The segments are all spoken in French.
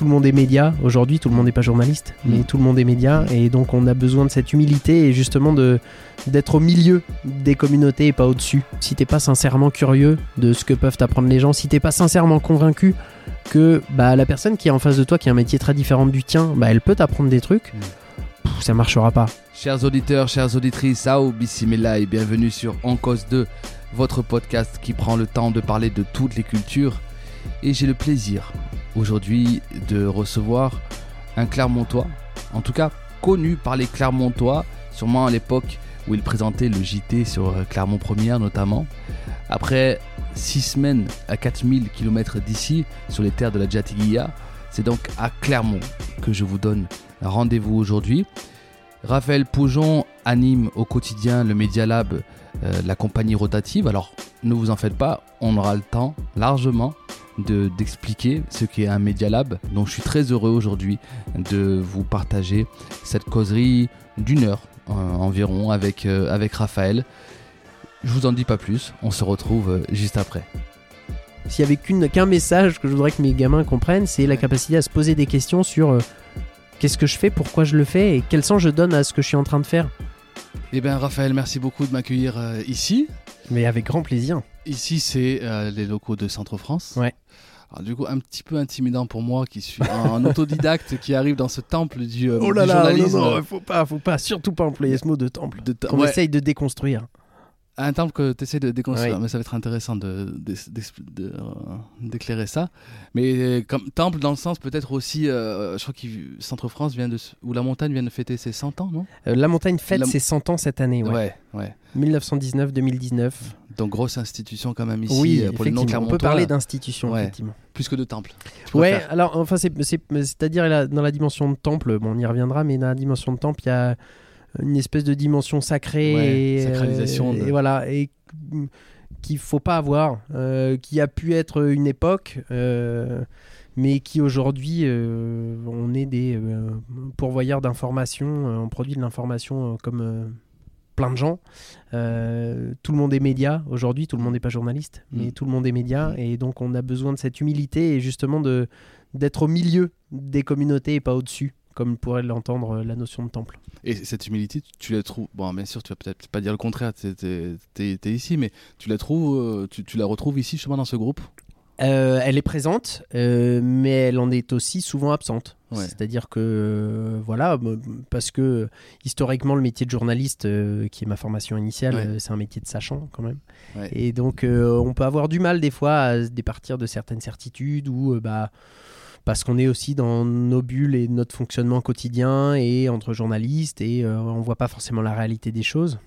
Tout le monde est média aujourd'hui, tout le monde n'est pas journaliste, mais Mm. tout le monde est média et donc on a besoin de cette humilité et justement de d'être au milieu des communautés et pas au-dessus. Si t'es pas sincèrement curieux de ce que peuvent apprendre les gens, si t'es pas sincèrement convaincu que bah, la personne qui est en face de toi, qui a un métier très différent du tien, bah, elle peut t'apprendre des trucs, pff, ça marchera pas. Chers auditeurs, chères auditrices, Sao Bissimila et bienvenue sur En Cause 2, votre podcast qui prend le temps de parler de toutes les cultures. Et j'ai le plaisir aujourd'hui de recevoir un Clermontois, en tout cas connu par les Clermontois, sûrement à l'époque où il présentait le JT sur euh, Clermont Première notamment. Après six semaines à 4000 km d'ici, sur les terres de la Jatiguilla, c'est donc à Clermont que je vous donne rendez-vous aujourd'hui. Raphaël Poujon anime au quotidien le Media Lab, euh, la compagnie rotative. Alors ne vous en faites pas, on aura le temps largement de d'expliquer ce qu'est un Media Lab. Donc je suis très heureux aujourd'hui de vous partager cette causerie d'une heure euh, environ avec, euh, avec Raphaël. Je vous en dis pas plus, on se retrouve euh, juste après. S'il y avait qu'un message que je voudrais que mes gamins comprennent, c'est la capacité à se poser des questions sur euh, qu'est-ce que je fais, pourquoi je le fais et quel sens je donne à ce que je suis en train de faire. Eh bien Raphaël, merci beaucoup de m'accueillir ici. Mais avec grand plaisir. Ici, c'est euh, les locaux de Centre France. Ouais. Alors, du coup, un petit peu intimidant pour moi qui suis un, un autodidacte qui arrive dans ce temple du, euh, Oh là du là, journalisme. non, non, faut pas, faut pas, surtout pas employer ce mot de temple. De ouais, essaye de déconstruire. Un temple que tu essaies de déconstruire, Oui. mais ça va être intéressant de- de, euh, d'éclairer ça. Mais euh, comme temple dans le sens peut-être aussi, euh, je crois que Centre France vient de, ou la montagne vient de fêter ses 100 ans, non? Euh, la montagne fête La- ses 100 ans cette année, ouais. ouais, ouais. 1919-2019. Donc grosse institution quand même ici Oui, pour les non on peut parler d'institution, Ouais. effectivement. plus que de temple. Ouais, préfère. alors, enfin, c'est, c'est, c'est-à-dire dans la dimension de temple, bon, on y reviendra, mais dans la dimension de temple, il y a une espèce de dimension sacrée. Ouais, et, sacralisation euh, de- Et voilà, et mm, qu'il faut pas avoir, euh, qui a pu être une époque, euh, mais qui aujourd'hui, euh, on est des pourvoyeurs d'informations, on produit de l'information comme plein de gens. Tout le monde est média aujourd'hui, tout le monde n'est pas journaliste, mais Mm. tout le monde est média, et donc on a besoin de cette humilité et justement de d'être au milieu des communautés et pas au-dessus, comme pourrait l'entendre euh, la notion de temple. Et cette humilité, tu- tu la trouves. Bon, bien sûr, tu vas peut-être pas dire le contraire, t'es- t'es ici, mais tu la trouves, euh, tu, tu la retrouves ici, justement, dans ce groupe? Euh, elle est présente, euh, mais elle en est aussi souvent absente. Ouais. C'est-à-dire que, euh, voilà, m- parce que historiquement, le métier de journaliste, qui est ma formation initiale, Ouais. c'est un métier de sachant quand même. Ouais. Et donc, on peut avoir du mal des fois à départir de certaines certitudes ou bah, parce qu'on est aussi dans nos bulles et notre fonctionnement quotidien et entre journalistes et euh, on voit pas forcément la réalité des choses.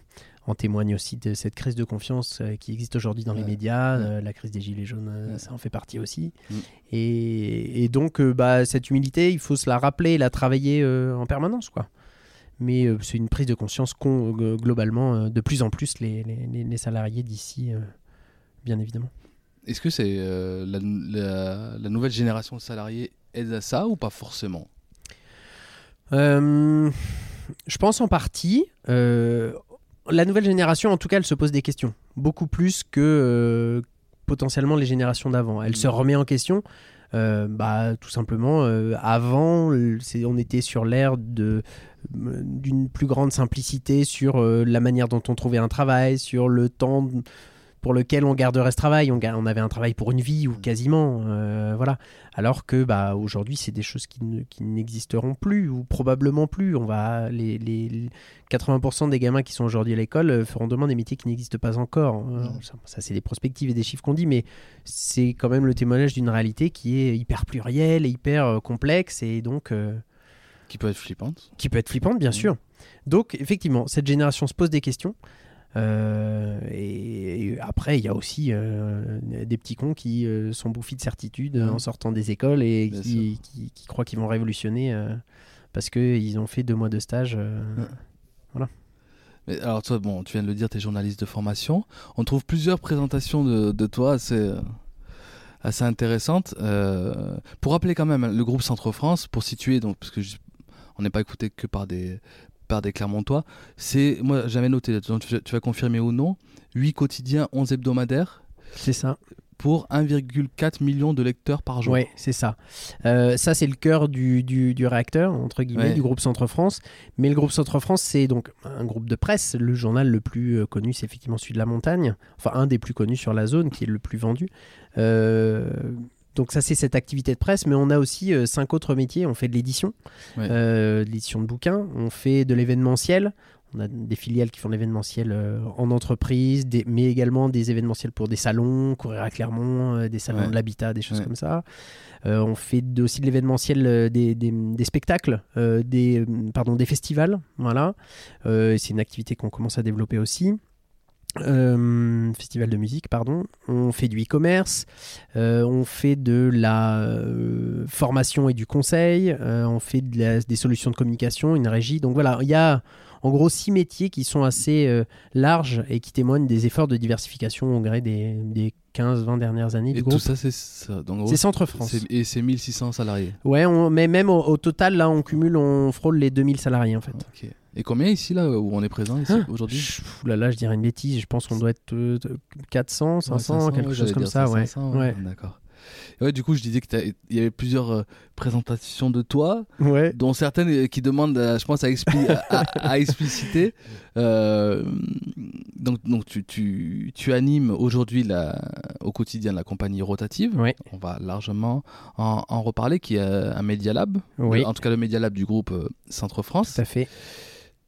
En témoigne aussi de cette crise de confiance euh, qui existe aujourd'hui dans les médias, Ouais. euh, la crise des gilets jaunes, euh, Ouais. ça en fait partie aussi. Mm. Et, et donc, bah, cette humilité, il faut se la rappeler et la travailler en permanence, quoi. Mais c'est une prise de conscience qu'ont globalement de plus en plus les, les- les- les salariés d'ici, bien évidemment. Est-ce que c'est euh, la, la- la nouvelle génération de salariés aide à ça ou pas forcément? Euh, je pense en partie. euh, la nouvelle génération, en tout cas, elle se pose des questions. Beaucoup plus que potentiellement les générations d'avant. Elle se remet en question. Bah, tout simplement, avant, on était sur l'ère de d'une plus grande simplicité sur la manière dont on trouvait un travail, sur le temps pour lequel on garderait ce travail. On, avait un travail pour une vie ou quasiment, euh, voilà. Alors que bah aujourd'hui, c'est des choses qui, ne- qui n'existeront plus ou probablement plus. On va les, les- les 80% des gamins qui sont aujourd'hui à l'école euh, feront demain des métiers qui n'existent pas encore. Euh, Ça, ça, c'est des perspectives et des chiffres qu'on dit, mais c'est quand même le témoignage d'une réalité qui est hyper plurielle et hyper euh, complexe et donc euh, Qui peut être flippante qui peut être flippante, bien Mhm. sûr. Donc, effectivement, cette génération se pose des questions. Euh, et, et après, il y a aussi euh, des petits cons qui euh, sont bouffis de certitude Mhm. en sortant des écoles et qui, qui- qui croient qu'ils vont révolutionner parce qu'ils ont fait deux mois de stage. euh, Mais alors toi, bon, tu viens de le dire, tu es journaliste de formation. On trouve plusieurs présentations de, de toi assez, assez intéressantes. Pour rappeler quand même le groupe Centre France, pour situer, donc, parce que je- on n'est pas écouté que par des, par des Clermontois, c'est, moi j'avais noté, tu, vas- confirmer ou non, 8 quotidiens, 11 hebdomadaires, C'est ça. pour 1,4 million de lecteurs par jour. Ouais, c'est ça. Euh, ça, c'est le cœur du, du, du réacteur, entre guillemets, Ouais. du groupe Centre France. Mais le groupe Centre France, c'est donc un groupe de presse. Le journal le plus euh, connu, c'est effectivement celui de la montagne. Enfin, un des plus connus sur la zone, qui est le plus vendu. Euh, donc ça, c'est cette activité de presse. Mais on a aussi euh, cinq autres métiers. On fait de l'édition, Ouais. euh, de l'édition de bouquins. On fait de l'événementiel. On a des filiales qui font de l'événementiel euh, en entreprise, des- mais également des événementiels pour des salons, courir à Clermont, des salons Ouais. de l'habitat, des choses Ouais. comme ça. On fait de- aussi de l'événementiel, des, des- des spectacles, des, pardon, des festivals. Voilà. C'est une activité qu'on commence à développer aussi. Euh, festival de musique, pardon. On fait du e-commerce, euh, on fait de la euh, formation et du conseil, on fait de la- des solutions de communication, une régie. Donc voilà, il y a en gros six métiers qui sont assez larges et qui témoignent des efforts de diversification au gré des, des 15-20 dernières années Et du tout groupe. ça, c'est ça. C'est Centre France. c'est- Et c'est 1600 salariés. Ouais, on, mais même au, au total, là, on cumule, on frôle les 2000 salariés en fait. Ok. Et combien ici, là, où on est présent ici, Ah, aujourd'hui là, là, je dirais une bêtise. Je pense qu'on doit être euh, 400, 500, Ouais, 500, quelque ouais, chose comme ça. Ouais. 500, Ouais. D'accord. Ouais, du coup, je disais qu'il y avait plusieurs euh, présentations de toi, Ouais. dont certaines euh, qui demandent, euh, je pense, à, expli- à, à expliciter. Euh, donc, donc tu, tu, tu animes aujourd'hui au quotidien la compagnie rotative. Ouais. On va largement en, en reparler, qui est euh, un Media Lab. Oui. En tout cas, le Media Lab du groupe euh, Centre France. Tout à fait.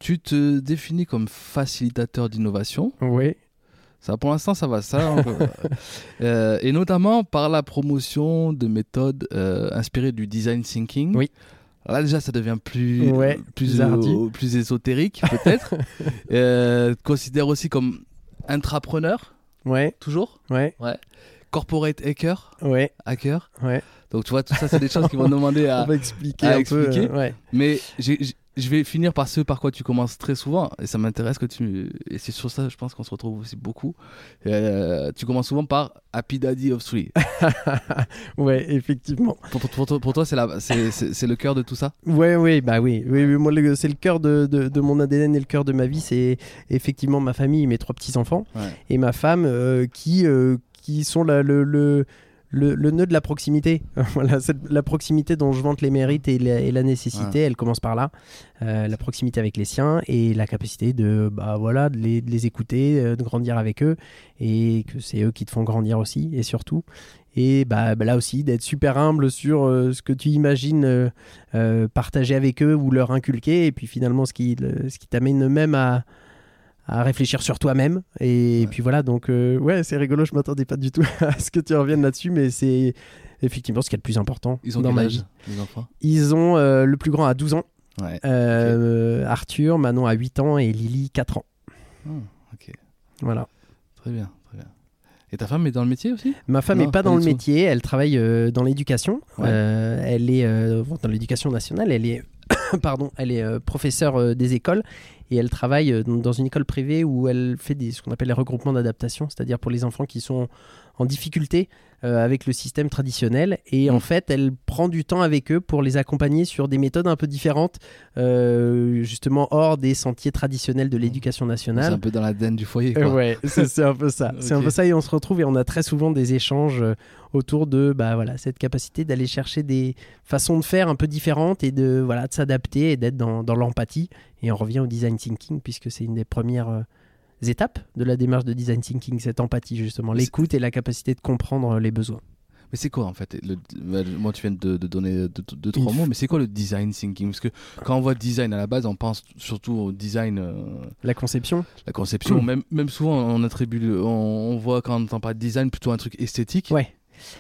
Tu te définis comme facilitateur d'innovation. Oui. Ça, pour l'instant, ça va. Ça, Euh, et notamment par la promotion de méthodes euh, inspirées du design thinking. Oui. Là, déjà, ça devient plus, Ouais, plus, plus euh, plus ésotérique, peut-être. euh, considère aussi comme intrapreneur, Ouais. toujours. Ouais. Corporate hacker, Ouais. hacker. Ouais. Donc, tu vois, tout ça, c'est des choses qui vont demander à. On va expliquer à un peu. expliquer. ouais. Mais j'ai- je vais finir par ce par quoi tu commences très souvent, et ça m'intéresse que tu. Et c'est sur ça, je pense qu'on se retrouve aussi beaucoup. Euh, tu commences souvent par Happy Daddy of Three. ouais, effectivement. pour, pour- pour toi- pour toi, c'est le cœur de tout ça? Ouais, oui, bah oui. oui, oui, moi, c'est le cœur de, de, de mon ADN et le cœur de ma vie. C'est effectivement ma famille, mes trois petits-enfants Ouais. et ma femme euh, qui, euh, qui sont la- le, le, le, le nœud de la proximité. voilà, cette- la proximité dont je vante les mérites et la, et la nécessité, elle commence par là. Euh, la proximité avec les siens et la capacité de, bah, voilà, de, les, de les écouter, euh, de grandir avec eux et que c'est eux qui te font grandir aussi et surtout. Et bah, bah, là aussi, d'être super humble sur euh, ce que tu imagines euh, euh, partager avec eux ou leur inculquer, et puis finalement ce qui, le- ce qui t'amène même à, à réfléchir sur toi-même. Et, Ouais. puis voilà, donc euh, ouais, c'est rigolo, je m'attendais pas du tout à ce que tu reviennes là-dessus, mais c'est effectivement ce qui est le plus important Ils ont dans ma vie. les enfants? Ils ont euh, le plus grand à 12 ans, Ouais. euh, Arthur, Manon à 8 ans et Lily 4 ans. Ah, ok, Voilà. très bien, très bien. Et ta femme est dans le métier aussi? Ma femme n'est pas pas dans le tout. métier, elle travaille dans l'éducation. Ouais. Elle est dans l'éducation nationale, elle est pardon, elle est euh, professeure euh, des écoles et elle travaille euh, dans une école privée où elle fait des, ce qu'on appelle les regroupements d'adaptation, c'est-à-dire pour les enfants qui sont en difficulté euh, avec le système traditionnel. Et en Mm. fait, elle prend du temps avec eux pour les accompagner sur des méthodes un peu différentes, euh, justement hors des sentiers traditionnels de l'éducation C'est nationale. un peu dans la den du foyer. Euh, Quoi. ouais, c'est c'est un peu ça. C'est un peu ça et on se retrouve et on a très souvent des échanges euh, autour de bah voilà cette capacité d'aller chercher des façons de faire un peu différentes et de voilà de s'adapter et d'être dans, dans l'empathie. Et on revient au design thinking puisque c'est une des premières euh, étapes de la démarche de design thinking, cette empathie justement, l'écoute et la capacité de comprendre euh, les besoins. Mais c'est quoi en fait? Le, bah, Moi, tu viens de, de donner deux, trois mots, mais c'est quoi le design thinking? Parce que quand on voit design à la base, on pense surtout au design, euh, La conception. la conception. Mm. même, même souvent, on attribue, on, on voit quand on entend parler de design plutôt un truc esthétique. Ouais.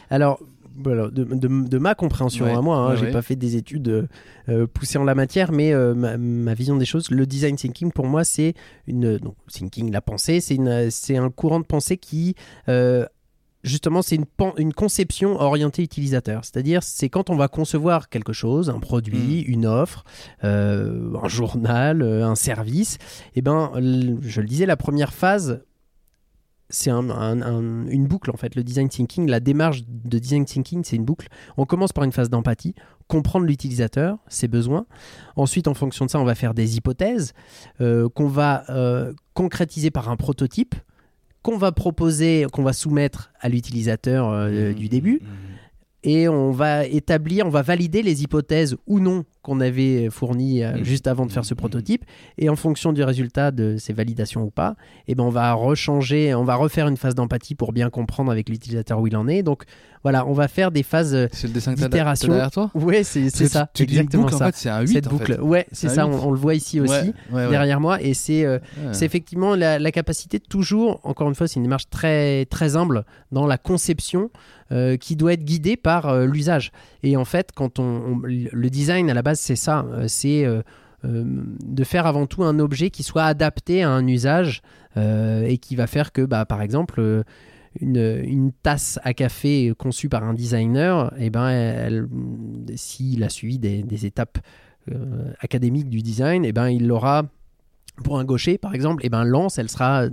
Alors, voilà, de, de- de ma compréhension Ouais, à moi, hein, ouais, j'ai ouais. pas fait des études euh, euh, poussées en la matière, mais euh, ma, ma vision des choses, le design thinking pour moi, c'est une donc thinking, la pensée, c'est un courant de pensée qui justement, c'est une, une conception orientée utilisateur. C'est-à-dire, c'est quand on va concevoir quelque chose, un produit, une offre, euh, un journal, euh, un service, et ben, l- je le disais, la première phase, c'est un- un- un- une boucle en fait. Le design thinking, la démarche de design thinking, c'est une boucle. On commence par une phase d'empathie, comprendre l'utilisateur, ses besoins. Ensuite, en fonction de ça, on va faire des hypothèses euh, qu'on va euh, concrétiser par un prototype qu'on va proposer, qu'on va soumettre à l'utilisateur euh, du début. Et on va établir, on va valider les hypothèses ou non qu'on avait fournies euh, Mhm. juste avant de faire ce prototype. Et en fonction du résultat de ces validations ou pas, eh ben on va rechanger, on va refaire une phase d'empathie pour bien comprendre avec l'utilisateur où il en est. Donc voilà, on va faire des phases. euh, C'est le dessin que t'as D'itération. t'as derrière toi? Ouais, c'est ça, Tu, tu dis une exactement boucle, ça. fait, c'est un 8 Cette en boucle, fait. ouais, c'est ça, on, le voit ici aussi Ouais, ouais, ouais. derrière moi, et c'est euh, Ouais. c'est effectivement la, la capacité de toujours, encore une fois, c'est une démarche très, très humble dans la conception euh, qui doit être guidée par euh, l'usage. Et en fait, quand on, on- le design à la base, c'est ça, euh, c'est euh, euh, de faire avant tout un objet qui soit adapté à un usage et qui va faire que, bah, par exemple, une, une tasse à café conçue par un designer, et ben, elle, s'il a suivi des, des étapes académiques du design, et ben, il l'aura pour un gaucher, par exemple, et ben l'anse, elle sera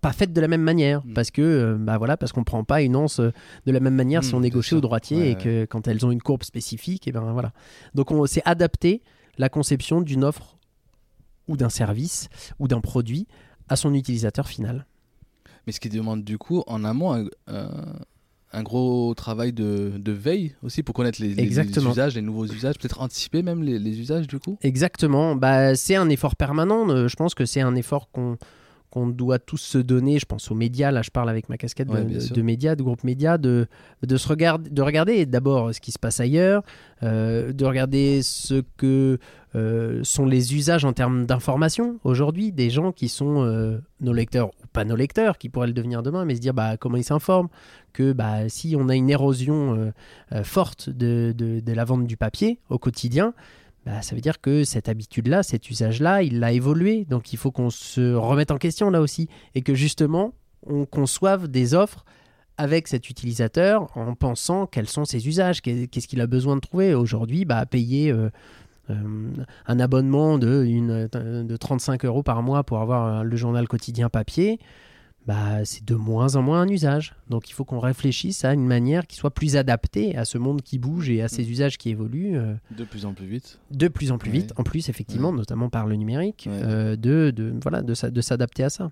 pas faite de la même manière Mm. parce que euh, bah voilà parce qu'on prend pas une anse euh, de la même manière si Mm, on est gaucher ou droitier Ouais, et que quand elles ont une courbe spécifique et ben voilà donc on s'est adapté la conception d'une offre ou d'un service ou d'un produit à son utilisateur final Mais ce qui demande du coup en amont un, un gros travail de, de veille aussi pour connaître les, les- les Exactement. usages, les nouveaux usages, peut-être anticiper même les, les usages du coup? Exactement. Bah, c'est un effort permanent. Euh, Je pense que c'est un effort qu'on qu'on doit tous se donner. Je pense aux médias. Là, je parle avec ma casquette de, Ouais, bien de- sûr. de médias, de groupe médias, de, de se regarder, de regarder d'abord ce qui se passe ailleurs, euh, de regarder ce que euh, sont les usages en termes d'information aujourd'hui des gens qui sont euh, nos lecteurs ou pas nos lecteurs, qui pourraient le devenir demain, mais se dire bah, comment ils s'informent, que bah, si on a une érosion forte de, de- de la vente du papier au quotidien, bah, ça veut dire que cette habitude-là, cet usage-là, il a évolué. Donc il faut qu'on se remette en question là aussi. Et que justement, on conçoive des offres avec cet utilisateur en pensant quels sont ses usages, qu'est- qu'est-ce qu'il a besoin de trouver. Aujourd'hui, bah, payer euh, euh, un abonnement de, une, de 35 euros par mois pour avoir euh, le journal quotidien papier, bah, c'est de moins en moins un usage. Donc il faut qu'on réfléchisse à une manière qui soit plus adaptée à ce monde qui bouge et à ces usages qui évoluent. euh, De plus en plus vite. de plus en plus Ouais. vite, en plus effectivement, Ouais. notamment par le numérique, Ouais. euh, de, de, voilà, de, s'a- de s'adapter à ça.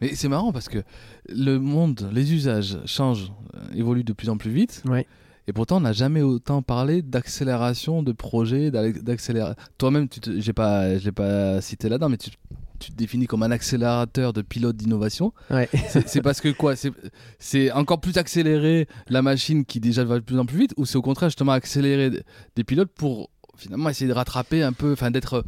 Mais c'est marrant parce que le monde, les usages changent, euh, évoluent de plus en plus vite. Ouais. Et pourtant, on n'a jamais autant parlé d'accélération de projets, d'accélération. Toi-même, je l'ai pas cité là-dedans, mais tu, tu te définis comme un accélérateur de pilote d'innovation. Ouais. C'est parce que quoi C'est- encore plus accélérer la machine qui déjà va de plus en plus vite, ou c'est au contraire justement accélérer des pilotes pour finalement essayer de rattraper un peu, enfin d'être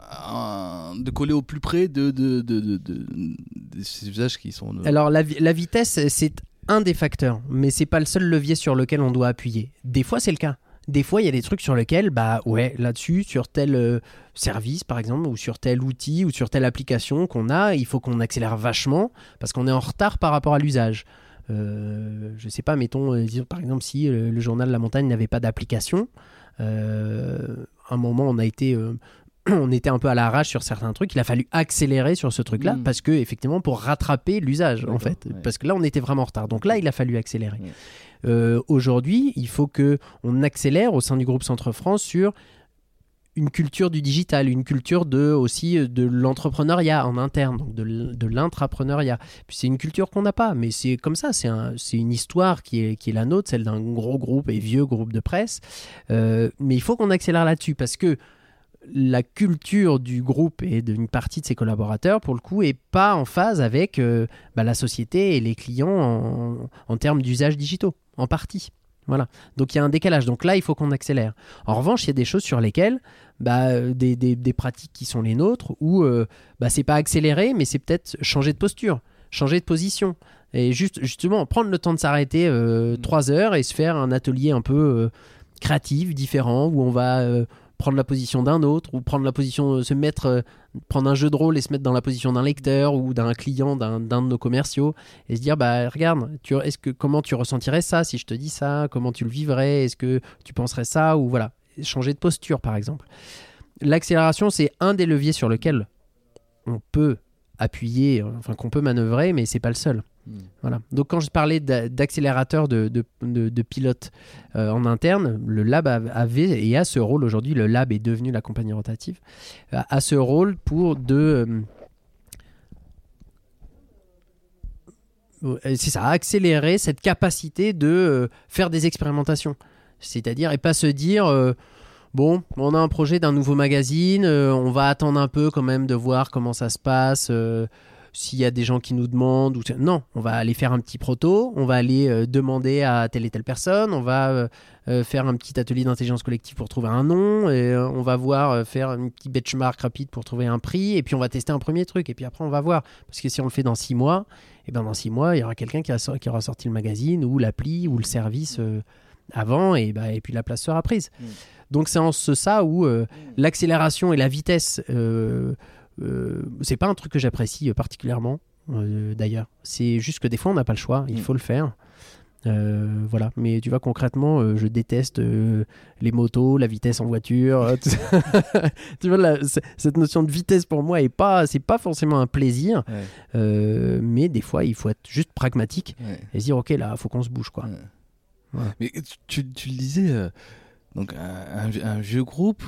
euh, de coller au plus près de, de, de, de, de- de ces usages qui sont. euh, Alors la, vi- la vitesse, c'est un des facteurs, mais c'est pas le seul levier sur lequel on doit appuyer. Des fois, c'est le cas. Des fois, il y a des trucs sur lesquels, bah ouais, là-dessus, sur tel euh, service par exemple, ou sur tel outil, ou sur telle application qu'on a, il faut qu'on accélère vachement parce qu'on est en retard par rapport à l'usage. Euh, je sais pas, mettons, euh, par exemple, si euh, le journal La Montagne n'avait pas d'application, à un moment, on a été. on était un peu à l'arrache sur certains trucs, il a fallu accélérer sur ce truc-là Mm. parce que effectivement pour rattraper l'usage en fait, ouais. parce que là on était vraiment en retard. Donc là il a fallu accélérer. Ouais. Euh, Aujourd'hui, il faut que on accélère au sein du groupe Centre France sur une culture du digital, une culture de aussi euh, de l'entrepreneuriat en interne, donc de, de l'intrapreneuriat. C'est une culture qu'on n'a pas, mais c'est comme ça, c'est une histoire qui est, qui est la nôtre, celle d'un gros groupe et vieux groupe de presse. Euh, mais il faut qu'on accélère là-dessus parce que la culture du groupe et d'une partie de ses collaborateurs, pour le coup, est pas en phase avec euh, bah, la société et les clients en, en termes d'usages digitaux, en partie. Voilà. Donc il y a un décalage. Donc là, il faut qu'on accélère. En revanche, il y a des choses sur lesquelles, bah, euh, des, des- des pratiques qui sont les nôtres, où euh, bah, c'est pas accélérer, mais c'est peut-être changer de posture, changer de position. Et juste, justement, prendre le temps de s'arrêter euh, trois heures et se faire un atelier un peu créatif, différent, où on va prendre la position d'un autre ou prendre la position, se mettre, euh, prendre un jeu de rôle et se mettre dans la position d'un lecteur ou d'un client d'un de nos commerciaux et se dire bah regarde, tu, est-ce que comment tu ressentirais ça si je te dis ça, comment tu le vivrais, est-ce que tu penserais ça? Ou voilà, changer de posture par exemple. L'accélération c'est un des leviers sur lequel on peut appuyer, euh, enfin qu'on peut manœuvrer, mais c'est pas le seul. Hmm. Voilà. Donc quand je parlais d'a- d'accélérateur de, de, de- de pilote euh, en interne, le lab avait et a ce rôle aujourd'hui, le lab est devenu la compagnie rotative, a, a ce rôle pour de... euh, euh, c'est ça, accélérer cette capacité de euh, faire des expérimentations. C'est-à-dire, et pas se dire, euh, bon, on a un projet d'un nouveau magazine, euh, on va attendre un peu quand même de voir comment ça se passe, euh, s'il y a des gens qui nous demandent. Ou... Non, on va aller faire un petit proto, on va aller euh, demander à telle et telle personne, on va euh, euh, faire un petit atelier d'intelligence collective pour trouver un nom, et on va voir faire un petit benchmark rapide pour trouver un prix, et puis on va tester un premier truc, et puis après on va voir. Parce que si on le fait dans six mois, et ben dans six mois, il y aura quelqu'un qui, aura sorti le magazine, ou l'appli, ou le service avant, et, bah, et puis la place sera prise. Mm. Donc c'est en ce ça où euh, l'accélération et la vitesse, euh, c'est pas un truc que j'apprécie euh, particulièrement. euh, D'ailleurs, c'est juste que des fois on n'a pas le choix, il Mm. faut le faire. Euh, voilà, mais tu vois concrètement, euh, je déteste euh, les motos, la vitesse en voiture. euh, tu vois, la- cette notion de vitesse pour moi est pas, c'est pas forcément un plaisir, Ouais, euh, mais des fois il faut être juste pragmatique ouais. et se dire ok là, faut qu'on se bouge quoi. Ouais. Mais tu, tu, le disais, euh, donc un, un- un vieux groupe.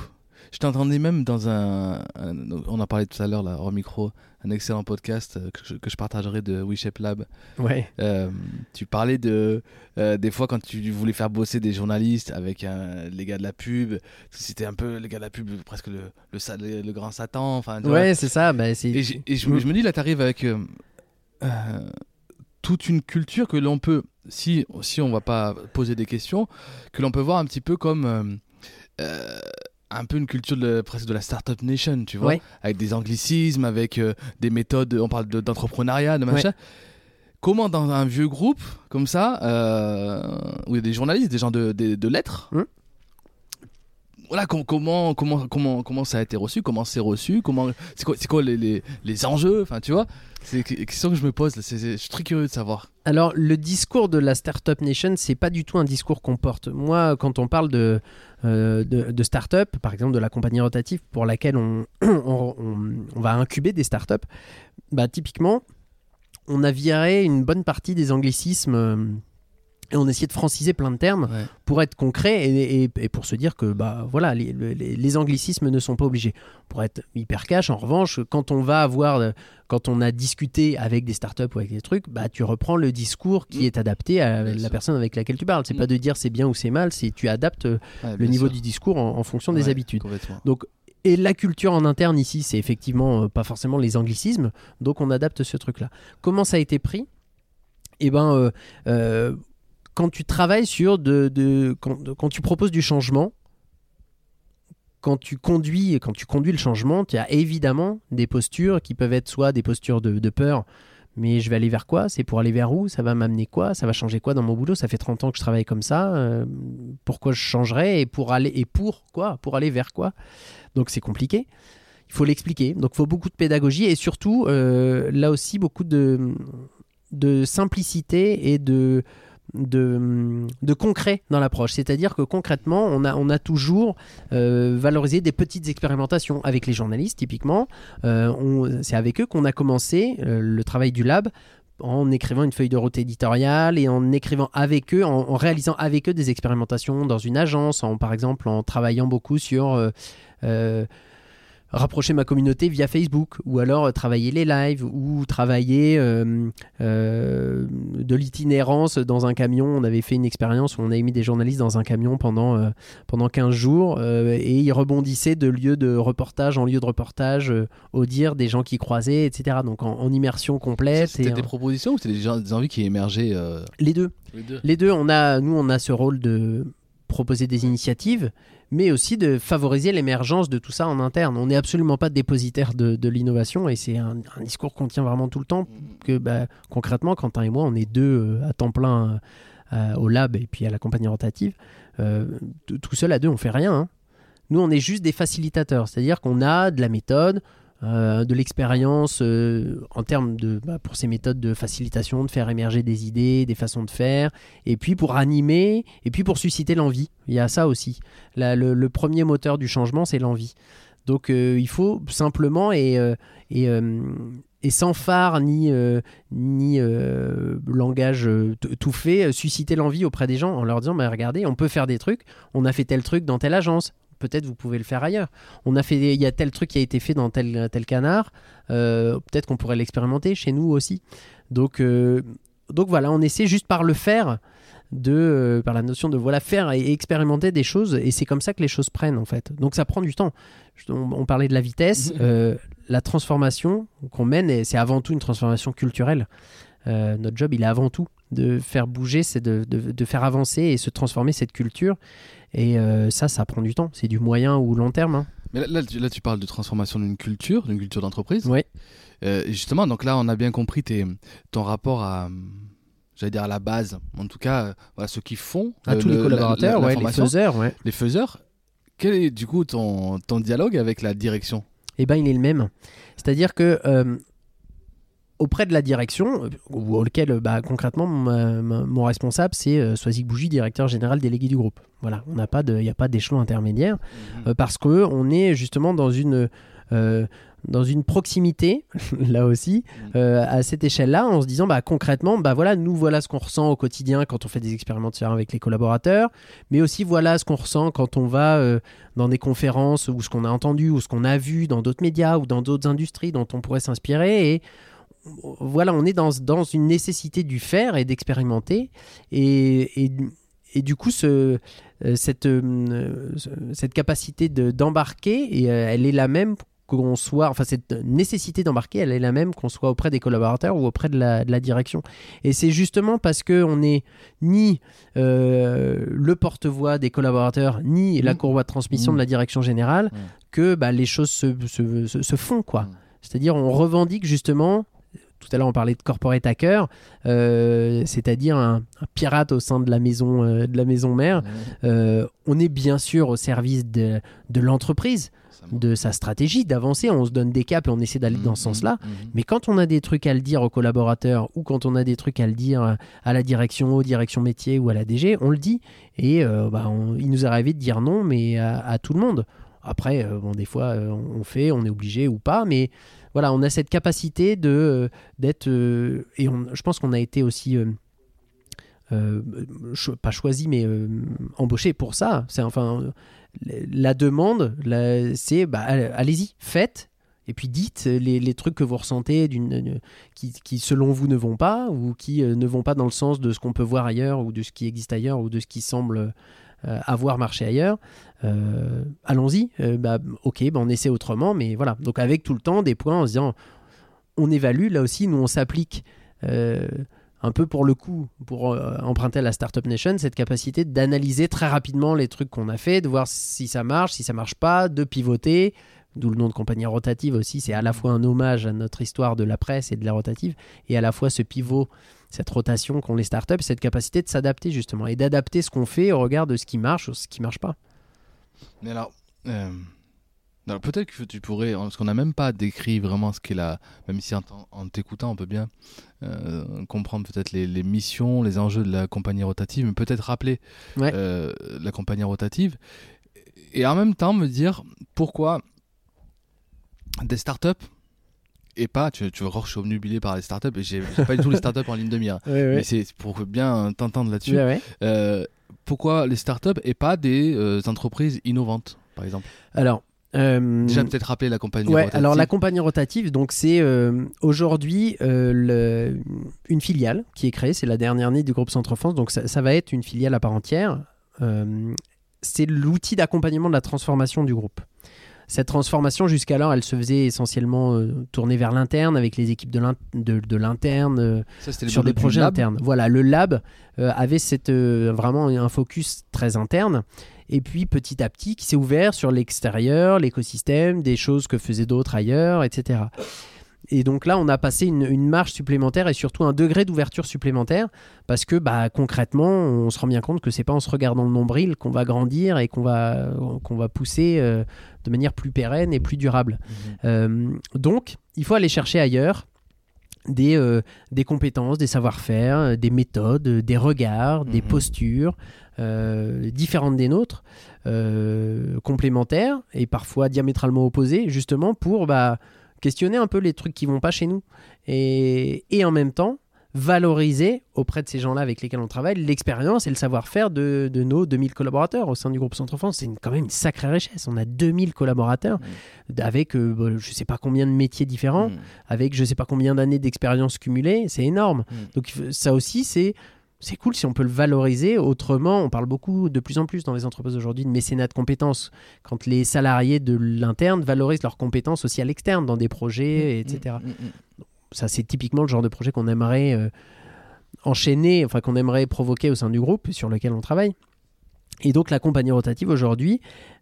Je t'entendais même dans un, un- On en parlait tout à l'heure, là, hors micro, un excellent podcast euh, que je, que je partagerai de WeShape Lab. Ouais, Euh, tu parlais de. euh, des fois, quand tu voulais faire bosser des journalistes avec un- les gars de la pub, c'était un peu les gars de la pub, presque le, le, sa- le- le grand Satan. Enfin, ouais, c'est ça. Bah, Et, je, me- je me dis, là, tu arrives avec toute une culture que l'on peut, si, si on va pas poser des questions, que l'on peut voir un petit peu comme euh, un peu une culture de, presque de la Startup Nation, tu vois, Ouais. avec des anglicismes, avec euh, des méthodes, on parle de- d'entrepreneuriat, de, machin. Comment dans un vieux groupe comme ça, euh, où il y a des journalistes, des gens de, de, lettres, Hum. Voilà com- comment comment comment comment ça a été reçu, comment c'est reçu, comment c'est quoi c'est quoi les, les, les enjeux, enfin tu vois, c'est une question que je me pose. je suis très curieux de savoir. Alors, le discours de la Startup Nation, c'est pas du tout un discours qu'on porte. Moi, quand on parle de, euh, de, start-up, par exemple de la compagnie rotative pour laquelle on, on, on- va incuber des start-up, bah, typiquement, on a viré une bonne partie des anglicismes euh, et on essayait de franciser plein de termes Ouais. pour être concret et, et- et pour se dire que bah voilà les, les- les anglicismes ne sont pas obligés pour être hyper cash en revanche quand on va avoir euh, quand on a discuté avec des startups ou avec des trucs bah tu reprends le discours qui Mm. est adapté à Bien la sûr. personne avec laquelle tu parles c'est Mm. pas de dire c'est bien ou c'est mal c'est tu adaptes euh, Ouais, le niveau sûr. du discours en, en fonction des habitudes Complètement. et la culture en interne ici, c'est effectivement euh, pas forcément les anglicismes, donc on adapte ce truc-là. Comment ça a été pris? Eh ben, euh, euh, quand tu travailles sur de, de- quand, quand tu proposes du changement, quand tu conduis, quand tu conduis le changement, tu as évidemment des postures qui peuvent être soit des postures de, peur. Mais je vais aller vers quoi? C'est pour aller vers où? Ça va m'amener quoi? Ça va changer quoi dans mon boulot? Ça fait 30 ans que je travaille comme ça. euh, pourquoi je changerais? Et pour aller et pour quoi? Pour aller vers quoi? Donc c'est compliqué. Il faut l'expliquer. Donc il faut beaucoup de pédagogie et surtout, euh, là aussi, beaucoup de, de simplicité et de, de, concret dans l'approche. C'est-à-dire que concrètement, on a, toujours euh, valorisé des petites expérimentations avec les journalistes, typiquement. Euh, c'est avec eux qu'on a commencé euh, le travail du lab en écrivant une feuille de route éditoriale et en écrivant avec eux, en, réalisant avec eux des expérimentations dans une agence, en, par exemple en travaillant beaucoup sur rapprocher ma communauté via Facebook, ou alors euh, travailler les lives, ou travailler euh, euh, de l'itinérance dans un camion. On avait fait une expérience où on avait mis des journalistes dans un camion pendant, euh, pendant 15 jours, et ils rebondissaient de lieu de reportage en lieu de reportage au dire des gens qui croisaient, etc. Donc en, en immersion complète. C'était des propositions ou c'était des, des envies qui émergeaient Les deux. les deux Les deux, on a, nous, on a ce rôle de proposer des initiatives, mais aussi de favoriser l'émergence de tout ça en interne. On n'est absolument pas dépositaire de, l'innovation et c'est un, discours qu'on tient vraiment tout le temps. Que bah, concrètement, Quentin et moi, on est deux euh, à temps plein euh, au lab et puis à la compagnie rotative. Euh, tout seul à deux, on fait rien. hein. Nous, on est juste des facilitateurs, c'est-à-dire qu'on a de la méthode, euh, de l'expérience euh, en termes de bah, pour ces méthodes de facilitation, de faire émerger des idées, des façons de faire, et puis pour animer, et puis pour susciter l'envie. Il y a ça aussi. Le, premier moteur du changement, c'est l'envie. Donc euh, il faut simplement et, et, sans phare ni, ni langage tout fait, susciter l'envie auprès des gens en leur disant bah, regardez, on peut faire des trucs, on a fait tel truc dans telle agence, peut-être vous pouvez le faire ailleurs. On a fait, il y a tel truc qui a été fait dans tel, tel canard, euh, peut-être qu'on pourrait l'expérimenter chez nous aussi. Donc, euh, donc voilà, on essaie juste par le faire de euh, par la notion de voilà faire et expérimenter des choses et c'est comme ça que les choses prennent en fait donc ça prend du temps Je- on, on parlait de la vitesse Mhm. euh, la transformation qu'on mène c'est avant tout une transformation culturelle notre job il est avant tout de faire bouger c'est de, de- de faire avancer et se transformer cette culture et euh, ça ça prend du temps c'est du moyen ou long terme hein. Mais là, là, tu, là, tu parles de transformation d'une culture, d'une culture d'entreprise. Ouais. Euh, justement, donc là, on a bien compris tes- ton rapport à, j'allais dire à la base, en tout cas, euh, voilà, ceux qui font. à tous le- les collaborateurs la- la ouais, les faiseurs ouais. les faiseurs. Quel est du coup ton, ton dialogue avec la direction? Eh ben, il est le même. C'est-à-dire que euh, auprès de la direction, euh, ou auquel euh, bah, concrètement ma- mon responsable c'est euh, Soazic Bougie, directeur général délégué du groupe. Voilà, on n'a pas de, il n'y a pas d'échelon intermédiaire euh, parce que on est justement dans une euh, dans une proximité là aussi euh, à cette échelle-là en se disant bah concrètement bah voilà nous voilà ce qu'on ressent au quotidien quand on fait des expérimentations avec les collaborateurs mais aussi voilà ce qu'on ressent quand on va euh, dans des conférences ou ce qu'on a entendu ou ce qu'on a vu dans d'autres médias ou dans d'autres industries dont on pourrait s'inspirer et voilà on est dans, dans une nécessité du faire et d'expérimenter et, et, et du coup ce, euh, cette, euh, ce- cette capacité de- d'embarquer euh, elle est la même qu'on soit, enfin cette nécessité d'embarquer, elle est la même qu'on soit auprès des collaborateurs ou auprès de la, de la direction. Et c'est justement parce que on n'est ni euh, le porte-voix des collaborateurs, ni la Mhm. courroie de transmission de la direction générale, Mhm. que bah, les choses se, se, se- se font quoi. C'est-à-dire on revendique justement. Tout à l'heure, on parlait de corporate hacker, euh, c'est-à-dire un, un pirate au sein de la maison, euh, de la maison mère. Euh, on est bien sûr au service de, de l'entreprise, de sa stratégie, d'avancer. On se donne des caps et on essaie d'aller dans ce sens-là. Mais quand on a des trucs à le dire aux collaborateurs ou quand on a des trucs à le dire à la direction, aux directions métiers ou à la DG, on le dit. Et bah, on- il nous est arrivé de dire non, mais à, à tout le monde. Après, bon, des fois, on fait, on est obligé ou pas, mais voilà, on a cette capacité de euh, d'être euh, et je pense qu'on a été aussi euh, pas choisi, mais embauché pour ça. C'est enfin la demande, c'est bah, allez-y, faites. Et puis dites les, trucs que vous ressentez qui, selon vous ne vont pas ou qui ne vont pas dans le sens de ce qu'on peut voir ailleurs ou de ce qui existe ailleurs ou de ce qui semble avoir marché ailleurs. Euh, allons-y, Euh, bah, ok, bah, on essaie autrement, mais voilà. Donc avec tout le temps des points en se disant on évalue, là aussi, nous on s'applique. euh, un peu pour le coup, pour emprunter à la Startup Nation, cette capacité d'analyser très rapidement les trucs qu'on a fait, de voir si ça marche, si ça marche pas, de pivoter, d'où le nom de compagnie rotative aussi, c'est à la fois un hommage à notre histoire de la presse et de la rotative, et à la fois ce pivot, cette rotation qu'ont les startups, cette capacité de s'adapter justement, et d'adapter ce qu'on fait au regard de ce qui marche ou ce qui marche pas. Mais alors, euh, alors peut-être que tu pourrais, parce qu'on n'a même pas décrit vraiment ce qu'est la, même si en, en t'écoutant on peut bien euh, comprendre peut-être les, les missions, les enjeux de la compagnie rotative, mais peut-être rappeler Ouais. euh, la compagnie rotative, et en même temps me dire pourquoi des startups et pas, tu, tu vois, je suis obnubilé par les startups et j'ai pas du tout les startups en ligne de mire, mais c'est pour bien t'entendre là-dessus. Euh, pourquoi les startups et pas des euh, entreprises innovantes, par exemple? Alors, euh, Déjà peut-être rappeler la compagnie Ouais, rotative. alors la compagnie rotative, donc c'est euh, aujourd'hui une filiale qui est créée, c'est la dernière née du groupe Centre France, donc ça, ça va être une filiale à part entière. C'est l'outil d'accompagnement de la transformation du groupe. Cette transformation, jusqu'alors, elle se faisait essentiellement euh, tournée vers l'interne, avec les équipes de l'in- de- de l'interne, euh, sur des projets lab. internes. Voilà, le lab euh, avait cette, euh, vraiment un focus très interne. Et puis petit à petit, qui s'est ouvert sur l'extérieur, l'écosystème, des choses que faisaient d'autres ailleurs, etc. Et donc là, on a passé une, une marge supplémentaire et surtout un degré d'ouverture supplémentaire parce que bah, concrètement, on se rend bien compte que c'est pas en se regardant le nombril qu'on va grandir et qu'on va, qu'on va pousser euh, de manière plus pérenne et plus durable. Euh, donc, il faut aller chercher ailleurs des, euh, des compétences, des savoir-faire, des méthodes, des regards, des Mhm. postures euh, différentes des nôtres, euh, complémentaires et parfois diamétralement opposées, justement pour bah, questionner un peu les trucs qui vont pas chez nous. Et, et en même temps, valoriser auprès de ces gens-là avec lesquels on travaille l'expérience et le savoir-faire de, de nos 2000 collaborateurs au sein du groupe Centre France. C'est quand même une sacrée richesse. On a 2000 collaborateurs avec euh, bah, je sais pas combien de métiers différents Mm. avec je sais pas combien d'années d'expérience cumulée, c'est énorme. Mm. Donc ça aussi c'est c'est cool si on peut le valoriser autrement. On parle beaucoup de plus en plus dans les entreprises aujourd'hui de mécénat de compétences. Quand les salariés de l'interne valorisent leurs compétences aussi à l'externe dans des projets, etc. Mm, mm, mm. Ça c'est typiquement le genre de projet qu'on aimerait euh, enchaîner, enfin qu'on aimerait provoquer au sein du groupe sur lequel on travaille. Et donc la compagnie rotative aujourd'hui,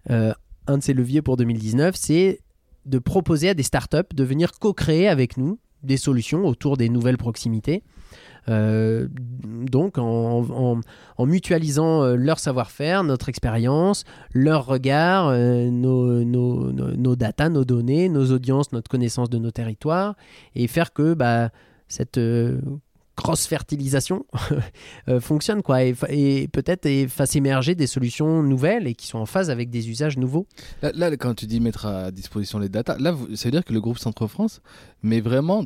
euh, un de ses leviers pour 2019, c'est de proposer à des startups de venir co-créer avec nous des solutions autour des nouvelles proximités. Euh, donc en, mutualisant euh, leur savoir-faire, notre expérience, leur regard, euh, nos, nos, nos, nos data, nos données, nos audiences, notre connaissance de nos territoires, et faire que bah, cette cross-fertilisation fonctionne quoi, et, peut-être et fasse émerger des solutions nouvelles et qui sont en phase avec des usages nouveaux. Là, quand tu dis mettre à disposition les datas, là, ça veut dire que le groupe Centre France met vraiment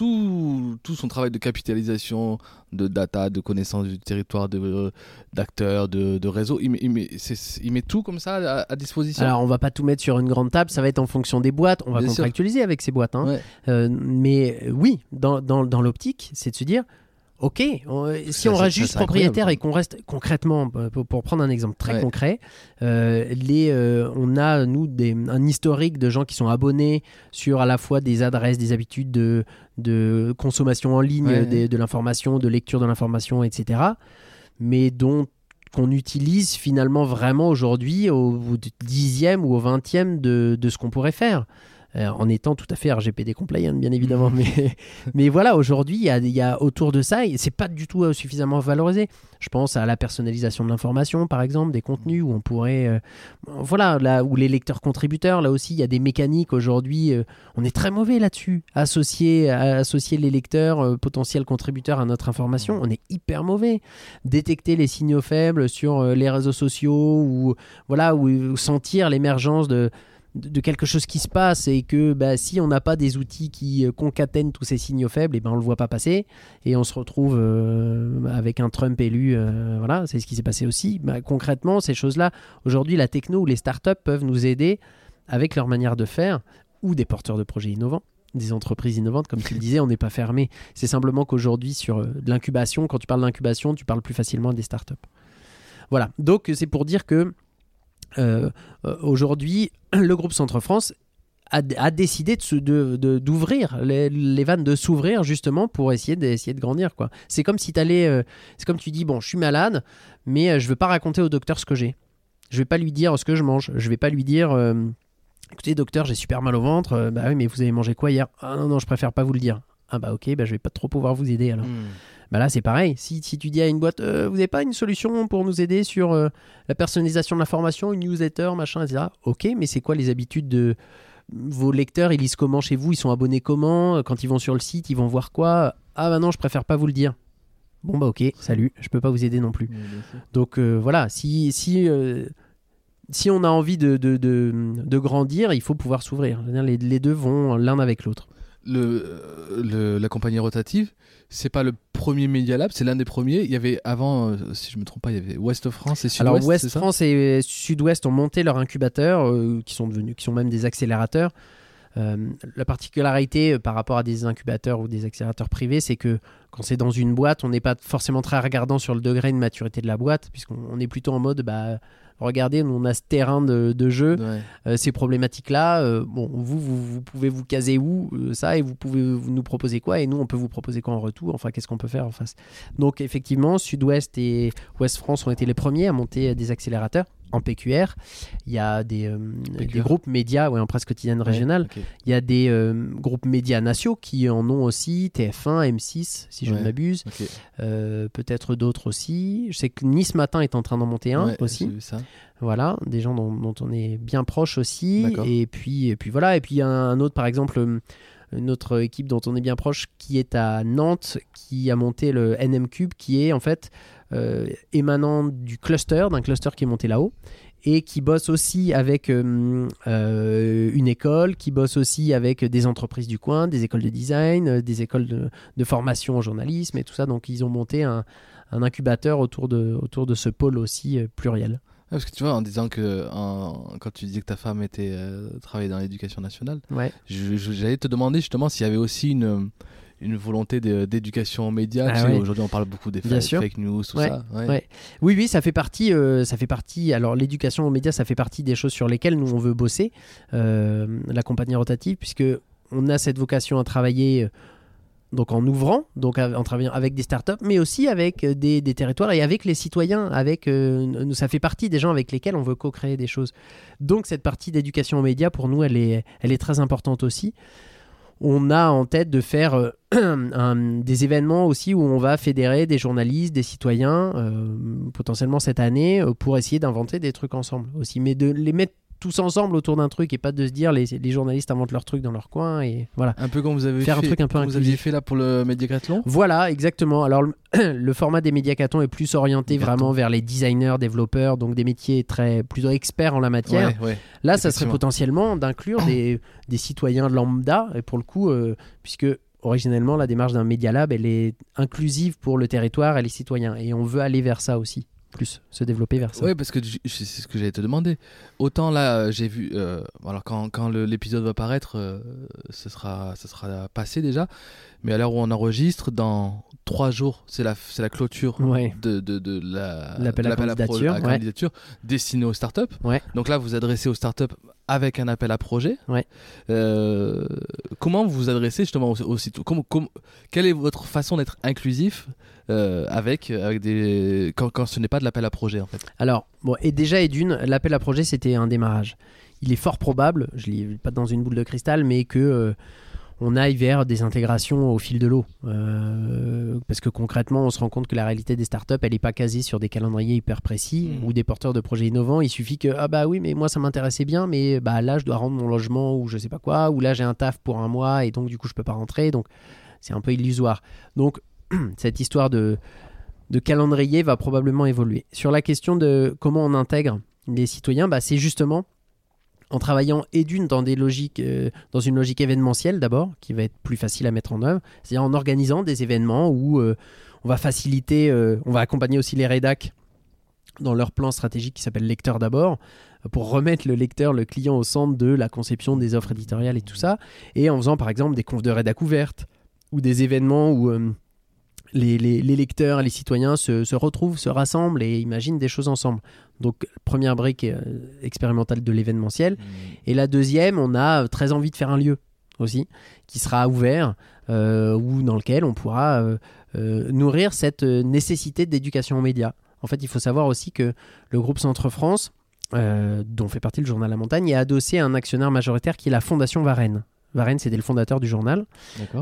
tout, tout son travail de capitalisation, de data, de connaissance du territoire, de- d'acteurs, de, de réseaux, il met, il, met, il met tout comme ça à, à disposition. Alors on va pas tout mettre sur une grande table, ça va être en fonction des boîtes, on va Bien sûr. contractualiser avec ces boîtes. hein. Ouais. Euh, mais euh, oui, dans, dans, dans l'optique, c'est de se dire, ok, on- si Ça, on reste juste propriétaire incroyable, et qu'on reste concrètement, euh, pour, pour prendre un exemple très Ouais. concret, euh, les, euh, on a nous des, un historique de gens qui sont abonnés sur à la fois des adresses, des habitudes de, de consommation en ligne, Ouais. des- de l'information, de lecture de l'information, etc. Mais dont qu'on utilise finalement vraiment aujourd'hui au, au dixième ou au vingtième de, de ce qu'on pourrait faire. Euh, en étant tout à fait RGPD compliant, bien évidemment. mais, mais voilà, aujourd'hui, il y a, il y a autour de ça, et c'est pas du tout euh, suffisamment valorisé. Je pense à la personnalisation de l'information, par exemple, des contenus où on pourrait. euh, voilà, là où les lecteurs contributeurs, là aussi, il y a des mécaniques aujourd'hui. euh, on est très mauvais là-dessus. Associer, à- associer les lecteurs, potentiels contributeurs à notre information, on est hyper mauvais. Détecter les signaux faibles sur les réseaux sociaux ou, voilà, ou sentir l'émergence de de quelque chose qui se passe et que bah, si on n'a pas des outils qui euh, concatènent tous ces signaux faibles, et ben on le voit pas passer et on se retrouve euh, avec un Trump élu. euh, voilà, c'est ce qui s'est passé aussi. Bah, concrètement, ces choses-là, aujourd'hui, la techno ou les startups peuvent nous aider avec leur manière de faire ou des porteurs de projets innovants. Des entreprises innovantes, comme tu le disais, on n'est pas fermé. C'est simplement qu'aujourd'hui, sur l'incubation, quand tu parles d'incubation, tu parles plus facilement des startups. Voilà. Donc, c'est pour dire que euh, euh, aujourd'hui, le groupe Centre France a, décidé d'ouvrir les, vannes, de s'ouvrir justement pour essayer d'essayer de grandir. C'est comme si euh, tu dis, bon, je suis malade, mais euh, je veux pas raconter au docteur ce que j'ai. Je vais pas lui dire ce que je mange. Je vais pas lui dire, euh, écoutez docteur, j'ai super mal au ventre. Euh, bah oui, mais vous avez mangé quoi hier? Ah non non, je préfère pas vous le dire. Ah bah ok, bah je vais pas trop pouvoir vous aider alors. Hmm. Bah là, c'est pareil. Si, si tu dis à une boîte, euh, vous n'avez pas une solution pour nous aider sur euh, la personnalisation de l'information, une newsletter, machin, etc. Ok, mais c'est quoi les habitudes de vos lecteurs? Ils lisent comment chez vous? Ils sont abonnés comment? Quand ils vont sur le site, ils vont voir quoi? Ah bah non, je préfère pas vous le dire. Bon bah ok, salut, je peux pas vous aider non plus. Donc euh, voilà, si, si, si on a envie de, de, de, de grandir, il faut pouvoir s'ouvrir. Les deux vont l'un avec l'autre. Le, le- la compagnie rotative, c'est pas le premier Media Lab, c'est l'un des premiers. Il y avait avant, euh, si je me trompe pas, il y avait Ouest France et Sud-Ouest. Alors Ouest France et Sud-Ouest ont monté leur incubateur, euh, qui sont devenus, qui sont même des accélérateurs. Euh, la particularité par rapport à des incubateurs ou des accélérateurs privés, c'est que quand c'est dans une boîte, on n'est pas forcément très regardant sur le degré de maturité de la boîte, puisqu'on on est plutôt en mode, bah, regardez, on a ce terrain de, de jeu, Ouais. euh, ces problématiques-là. euh, bon, vous, vous, vous pouvez vous caser où euh, ça et vous pouvez vous nous proposer quoi et nous, on peut vous proposer quoi en retour. Enfin, qu'est-ce qu'on peut faire en face Donc, effectivement, Sud-Ouest et Ouest France ont été les premiers à monter des accélérateurs en PQR. Il y a des, euh, groupes médias ouais, en presse quotidienne régionale. Il y a des euh, groupes médias nationaux qui en ont aussi, TF1, M6, si je Ouais. ne m'abuse. Euh, peut-être d'autres aussi. Je sais que Nice Matin est en train d'en monter un aussi. ça. Voilà, des gens dont, dont on est bien proche aussi. Et puis, et puis voilà. Et puis il y a un autre, par exemple, euh, une autre équipe dont on est bien proche qui est à Nantes, qui a monté le NM Cube, qui est en fait euh, émanant du cluster, d'un cluster qui est monté là-haut. Et qui bosse aussi avec euh, euh, une école, qui bosse aussi avec des entreprises du coin, des écoles de design, des écoles de, de formation en journalisme et tout ça. Donc ils ont monté un, un incubateur autour de, autour de ce pôle aussi euh, pluriel. Parce que tu vois, en disant que en- quand tu disais que ta femme était euh, travaillait dans l'éducation nationale, Ouais. j'allais te demander justement s'il y avait aussi une une volonté d'éducation aux médias. Ah tu sais, ouais. Aujourd'hui, on parle beaucoup des Bien fa- sûr. fake news, tout Ouais, ça. Ouais. Oui, oui, ça fait partie. euh, ça fait partie. Alors, l'éducation aux médias, ça fait partie des choses sur lesquelles nous on veut bosser. euh, la compagnie rotative, puisque on a cette vocation à travailler. Donc en ouvrant, donc en travaillant avec des startups, mais aussi avec euh, des, territoires et avec les citoyens. Avec, euh, ça fait partie des gens avec lesquels on veut co-créer des choses. Donc cette partie d'éducation aux médias, pour nous, elle est, elle est très importante aussi. On a en tête de faire euh, des événements aussi où on va fédérer des journalistes, des citoyens, potentiellement cette année, pour essayer d'inventer des trucs ensemble aussi. Mais de les mettre tous ensemble autour d'un truc et pas de se dire les, les journalistes inventent leur truc dans leur coin et voilà. Un peu comme vous avez Faire un fait, truc un peu vous aviez fait là pour le Médiacathlon. Voilà, exactement. Alors, le, le format des médiacatons est plus orienté vraiment vers les designers, développeurs, donc des métiers très plutôt experts en la matière. Ouais, ouais. Là, ça serait potentiellement d'inclure des, des citoyens lambda, et pour le coup, euh, puisque originellement, la démarche d'un Media Lab, elle est inclusive pour le territoire et les citoyens. Et on veut aller vers ça aussi, plus se développer vers ça. Ouais, parce que c'est ce que j'allais te demander. Autant là, euh, j'ai vu. euh, alors, quand, quand l'épisode va paraître, euh, ce, sera, ce sera passé déjà. Mais à l'heure où on enregistre, dans trois jours, c'est la, la clôture Ouais. de, de, de la, L'appel à candidature, ouais. candidature destinée aux startups. Ouais. Donc là, vous adressez aux startups avec un appel à projet. Ouais. Euh, comment vous vous adressez justement comment- comment- Quelle est votre façon d'être inclusif euh, avec, avec des, quand, quand ce n'est pas de l'appel à projet en fait Alors, bon, et déjà, et d'une, l'appel à projet, c'était un démarrage. Il est fort probable, je ne l'ai pas dans une boule de cristal, mais que euh, on aille vers des intégrations au fil de l'eau. Euh, parce que concrètement, on se rend compte que la réalité des startups, elle n'est pas casée sur des calendriers hyper précis Mhm. ou des porteurs de projets innovants. Il suffit que, ah bah oui, mais moi ça m'intéressait bien, mais bah là je dois rendre mon logement ou je sais pas quoi, ou là j'ai un taf pour un mois et donc du coup je peux pas rentrer. Donc c'est un peu illusoire. Donc cette histoire de, calendrier va probablement évoluer. Sur la question de comment on intègre les citoyens, bah, c'est justement en travaillant et d'une dans des logiques, euh, dans une logique événementielle d'abord, qui va être plus facile à mettre en œuvre, c'est-à-dire en organisant des événements où euh, on va faciliter, euh, on va accompagner aussi les rédacs dans leur plan stratégique qui s'appelle lecteur d'abord, pour remettre le lecteur, le client au centre de la conception des offres éditoriales et tout ça, et en faisant par exemple des confs de rédac ouvertes ou des événements où les, les- les lecteurs, les citoyens se, se retrouvent, se rassemblent et imaginent des choses ensemble. Donc, première brique euh, expérimentale de l'événementiel. Et la deuxième, on a euh, très envie de faire un lieu aussi, qui sera ouvert, euh, ou dans lequel on pourra euh, nourrir cette nécessité d'éducation aux médias. En fait, il faut savoir aussi que le groupe Centre France, dont fait partie le journal La Montagne, est adossé à un actionnaire majoritaire qui est la Fondation Varenne. Varenne, c'était le fondateur du journal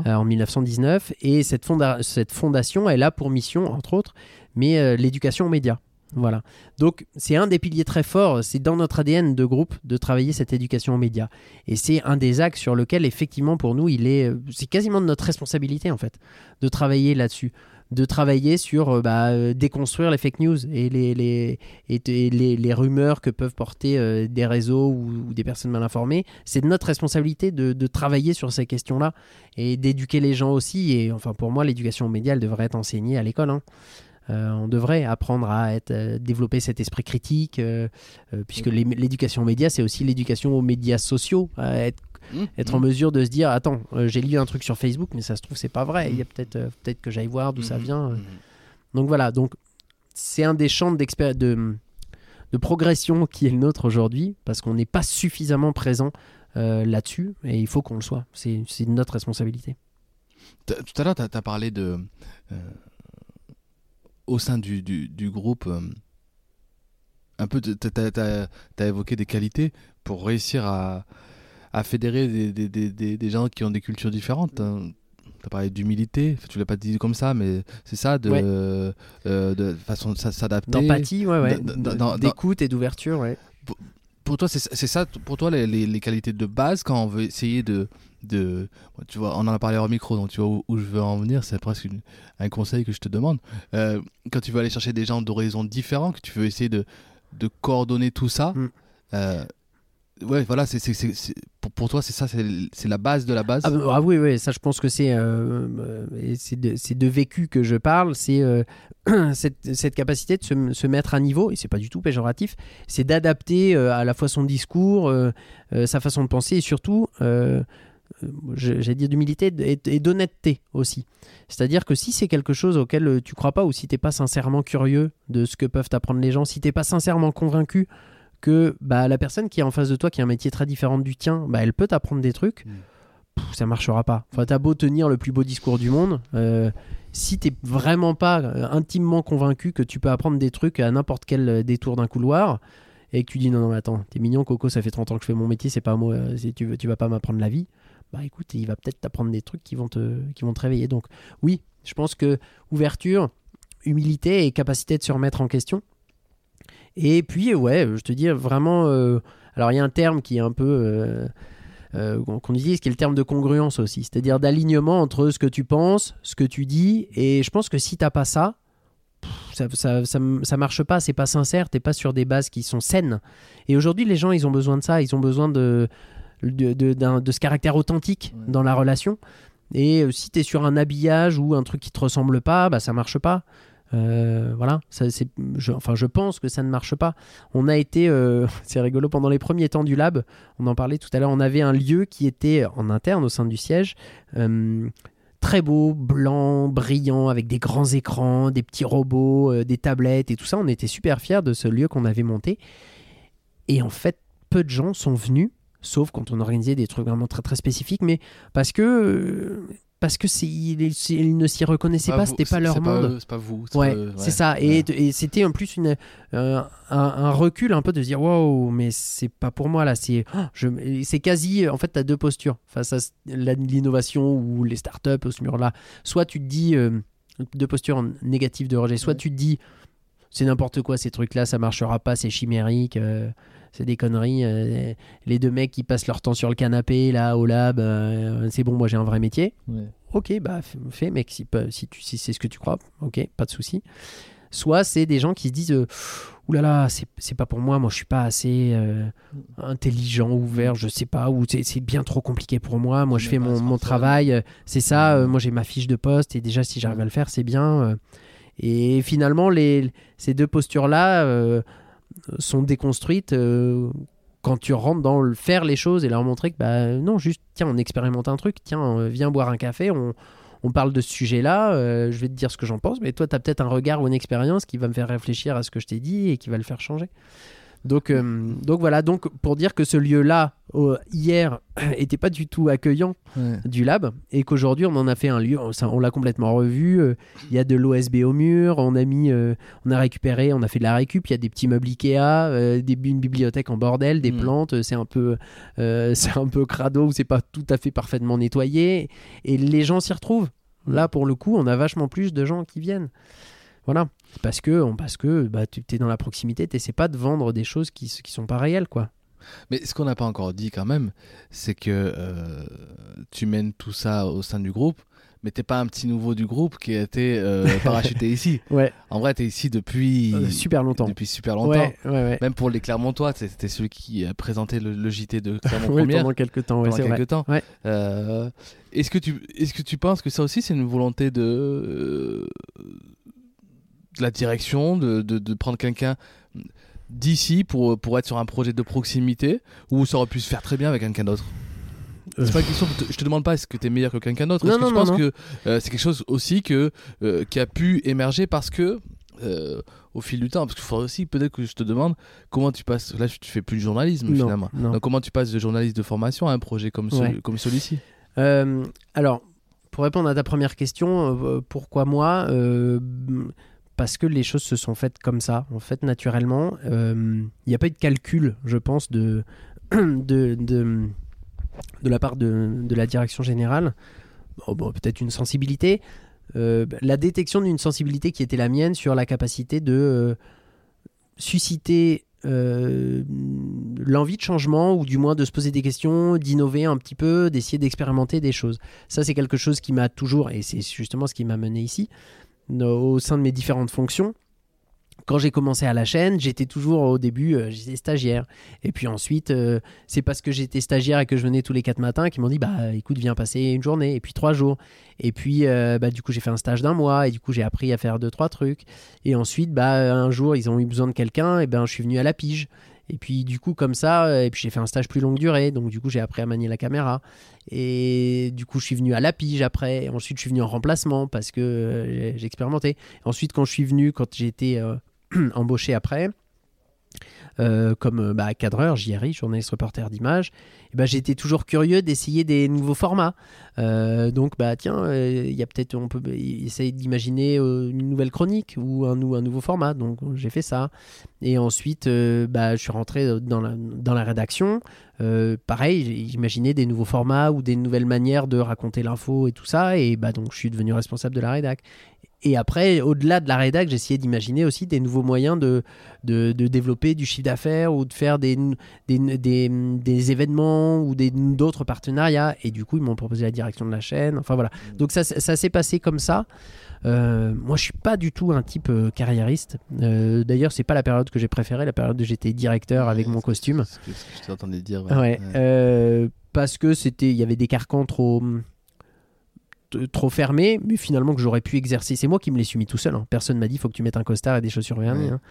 euh, en 1919. Et cette, fonda- cette fondation, elle a pour mission, entre autres, mais euh, l'éducation aux médias. Voilà. Donc, c'est un des piliers très forts. C'est dans notre ADN de groupe de travailler cette éducation aux médias. Et c'est un des axes sur lequel, effectivement, pour nous, il est. euh, C'est quasiment de notre responsabilité, en fait, de travailler là-dessus. De travailler sur euh, bah, euh, déconstruire les fake news et les, les, et les, les rumeurs que peuvent porter euh, des réseaux ou, ou des personnes mal informées. C'est notre responsabilité de, de travailler sur ces questions-là et d'éduquer les gens aussi. Et enfin, pour moi, l'éducation aux médias, elle devrait être enseignée à l'école. hein. Euh, on devrait apprendre à être, euh, développer cet esprit critique, euh, puisque l'éducation aux médias, c'est aussi l'éducation aux médias sociaux, à être Mmh, être mmh. en mesure de se dire attends euh, j'ai lu un truc sur Facebook mais ça se trouve c'est pas vrai il y a peut-être euh, peut-être que j'aille voir d'où ça vient mhm. donc voilà donc c'est un des champs de, de progression qui est le nôtre aujourd'hui parce qu'on n'est pas suffisamment présent euh, là-dessus et il faut qu'on le soit c'est notre responsabilité Tout à l'heure, tu as, parlé de. euh, au sein du, du, du groupe, euh, un peu, tu as, évoqué des qualités pour réussir à, à fédérer des, des, des, des, gens qui ont des cultures différentes. Tu as parlé d'humilité, Enfin, tu l'as pas dit comme ça, mais c'est ça, de, Ouais. euh, de façon de s'adapter. d'empathie ouais, ouais. d'écoute et d'ouverture ouais. Pour toi, c'est ça, pour toi, les, les, les qualités de base quand on veut essayer de. de tu vois, on en a parlé hors micro, donc tu vois où, où je veux en venir, c'est presque une- un conseil que je te demande. Euh, quand tu veux aller chercher des gens d'horizons différents, que tu veux essayer de, de coordonner tout ça, Mm. euh, ouais, voilà, c'est- pour, toi, c'est ça, c'est la base de la base? Ah, bah, ah oui, oui, ça je pense que c'est euh, euh, de, vécu que je parle, c'est euh, cette, cette capacité de se, se mettre à niveau, et c'est pas du tout péjoratif, c'est d'adapter à la fois son discours, sa façon de penser, et surtout, j'allais dire d'humilité et, et d'honnêteté aussi. C'est-à-dire que si c'est quelque chose auquel tu crois pas, ou si t'es pas sincèrement curieux de ce que peuvent t'apprendre les gens, si t'es pas sincèrement convaincu que bah, la personne qui est en face de toi, qui a un métier très différent du tien, bah, elle peut t'apprendre des trucs, Mm. pff, ça marchera pas. Enfin, t'as beau tenir le plus beau discours du monde, euh, si t'es vraiment pas euh, intimement convaincu que tu peux apprendre des trucs à n'importe quel euh, détour d'un couloir, et que tu dis non, non, mais attends, t'es mignon, Coco, ça fait 30 ans que je fais mon métier, c'est pas moi, euh, si tu, veux, tu vas pas m'apprendre la vie, bah écoute, il va peut-être t'apprendre des trucs qui vont, te, qui vont te réveiller. Donc, oui, je pense que ouverture, humilité et capacité de se remettre en question. Et puis, ouais, je te dis vraiment. euh, alors, il y a un terme qui est un peu. euh, euh, qu'on utilise, qui est le terme de congruence aussi, c'est-à-dire d'alignement entre ce que tu penses, ce que tu dis, et je pense que si t'as pas ça, pff, ça, ça, ça, ça marche pas, c'est pas sincère, t'es pas sur des bases qui sont saines. Et aujourd'hui, les gens, ils ont besoin de ça, ils ont besoin de, de, de, d'un- de ce caractère authentique Ouais. dans la relation. Et si t'es sur un habillage ou un truc qui te ressemble pas, bah ça marche pas. Euh, voilà, je, enfin, je pense que ça ne marche pas. On a été, euh, c'est rigolo, pendant les premiers temps du lab, on en parlait tout à l'heure, on avait un lieu qui était en interne au sein du siège, euh, très beau, blanc, brillant, avec des grands écrans, des petits robots, des tablettes et tout ça. On était super fiers de ce lieu qu'on avait monté. Et en fait, peu de gens sont venus, sauf quand on organisait des trucs vraiment très très spécifiques, mais parce que parce que ils, ils ne s'y reconnaissaient pas, c'était pas leur monde. C'est pas vous. Ouais, c'est ça. Et, Ouais. et c'était en plus une, euh, un, un recul un peu de se dire waouh, mais c'est pas pour moi là. C'est oh, c'est quasi. En fait, tu as deux postures face à l'innovation ou les startups au ce mur-là. Soit tu te dis euh, deux postures négatives de rejet. Soit Ouais. tu te dis c'est n'importe quoi ces trucs-là, ça marchera pas, c'est chimérique. euh, c'est des conneries. euh, les deux mecs qui passent leur temps sur le canapé, là, au lab, euh, c'est bon, moi j'ai un vrai métier. Ouais. Ok, bah fais, mec, si, pe- si, tu, si c'est ce que tu crois, ok, pas de souci. Soit c'est des gens qui se disent, oulala, c'est c'est pas pour moi, moi je suis pas assez euh, intelligent, ouvert, je sais pas, ou c'est bien trop compliqué pour moi, moi je fais mon, travail, c'est ça, euh, moi j'ai ma fiche de poste, et déjà si j'arrive à le faire, c'est bien. euh. Et finalement, ces deux postures-là euh, sont déconstruites. euh, quand tu rentres dans le faire les choses et leur montrer que bah non juste tiens on expérimente un truc tiens euh, viens boire un café on, parle de ce sujet-là, je vais te dire ce que j'en pense, mais toi, tu as peut-être un regard ou une expérience qui va me faire réfléchir à ce que je t'ai dit et qui va le faire changer. Donc, euh, donc voilà, donc pour dire que ce lieu-là, euh, hier, était pas du tout accueillant Ouais. du lab et qu'aujourd'hui on en a fait un lieu, on, l'a complètement revu. euh, Il y a de l'OSB au mur, on a mis, euh, on a récupéré, on a fait de la récup. Il y a des petits meubles Ikea, des, une bibliothèque en bordel, des Mm. plantes. C'est un peu, c'est un peu crado ou c'est pas tout à fait parfaitement nettoyé et les gens s'y retrouvent. Là pour le coup, on a vachement plus de gens qui viennent. Voilà, parce que parce que bah, tu es dans la proximité, tu pas de vendre des choses qui, qui sont pas réelles quoi. Mais ce qu'on n'a pas encore dit quand même, c'est que euh, tu mènes tout ça au sein du groupe, mais t'es pas un petit nouveau du groupe qui a été euh, parachuté ici. Ouais, En vrai, t'es ici depuis euh, super longtemps. depuis super longtemps. Ouais, ouais. Même pour les Clermontois, c'était celui qui a présenté le, le JT de Clermont Oui, Première pendant quelques temps, pendant vrai. quelques temps. Ouais. Euh, est-ce que tu est-ce que tu penses que ça aussi c'est une volonté de de la direction de, de, de prendre quelqu'un d'ici pour pour être sur un projet de proximité ou ça aurait pu se faire très bien avec quelqu'un d'autre? C'est pas une question, je te demande pas est-ce que tu es meilleur que quelqu'un d'autre. Non, que non, non, penses non. que euh, c'est quelque chose aussi que, euh, qui a pu émerger parce que, euh, au fil du temps, parce qu'il faudrait aussi peut-être que je te demande comment tu passes. Là, tu fais plus de journalisme finalement. Donc, comment tu passes de journaliste de formation à un projet comme, Ouais. comme celui-ci? Euh, alors, pour répondre à ta première question, euh, pourquoi moi Euh, Parce que les choses se sont faites comme ça, en fait, naturellement. Euh, Il n'y a pas eu de calcul, je pense, de, de, de, de la part de, de la direction générale. Bon, Peut-être une sensibilité. Euh, la détection d'une sensibilité qui était la mienne sur la capacité de euh, susciter euh, l'envie de changement ou du moins de se poser des questions, d'innover un petit peu, d'essayer d'expérimenter des choses. Ça, c'est quelque chose qui m'a toujours, et c'est justement ce qui m'a mené ici, au sein de mes différentes fonctions. Quand j'ai commencé à la chaîne, j'étais toujours au début, euh, j'étais stagiaire. Et puis ensuite, euh, c'est parce que j'étais stagiaire et que je venais tous les quatre matins qu'ils m'ont dit Bah écoute, viens passer une journée, et puis trois jours. Et puis, euh, bah, du coup, j'ai fait un stage d'un mois, et du coup, j'ai appris à faire deux, trois trucs. Et ensuite, bah, un jour, ils ont eu besoin de quelqu'un, et ben, je suis venu à la pige. Et puis, du coup, comme ça, euh, puis j'ai fait un stage plus longue durée, donc du coup, j'ai appris à manier la caméra. Et du coup, je suis venu à la pige après. Ensuite, je suis venu en remplacement parce que euh, j'ai expérimenté. Ensuite, quand je suis venu, quand j'ai été euh, embauché après, euh, comme euh, bah, cadreur, JRI, journaliste reporter d'image, bah, j'étais toujours curieux d'essayer des nouveaux formats. Euh, donc, bah tiens, il y a peut-être, on peut essayer d'imaginer une nouvelle chronique ou un, nou- un nouveau format. Donc, j'ai fait ça. Et ensuite, je suis rentré dans la, rédaction. Pareil, j'ai imaginé des nouveaux formats ou des nouvelles manières de raconter l'info et tout ça. Et donc, je suis devenu responsable de la rédac. Et après, au-delà de la rédac, essayé d'imaginer aussi des nouveaux moyens de, de, de développer du chiffre d'affaires ou de faire des, des, des, des événements ou d'autres partenariats. Et du coup, ils m'ont proposé la direction de la chaîne. Enfin voilà. Donc ça, ça s'est passé comme ça. Euh, moi, je suis pas du tout un type euh, carriériste. Euh, D'ailleurs, c'est pas la période que j'ai préférée, la période où j'étais directeur avec mon costume. C'est ce que, je t'entendais dire. Ouais. ouais. euh, parce que c'était, il y avait des carcans trop trop fermés, mais finalement que j'aurais pu exercer. C'est moi qui me les suis mis tout seul. hein. Personne m'a dit faut que tu mettes un costard et des chaussures vernies. Ouais. hein.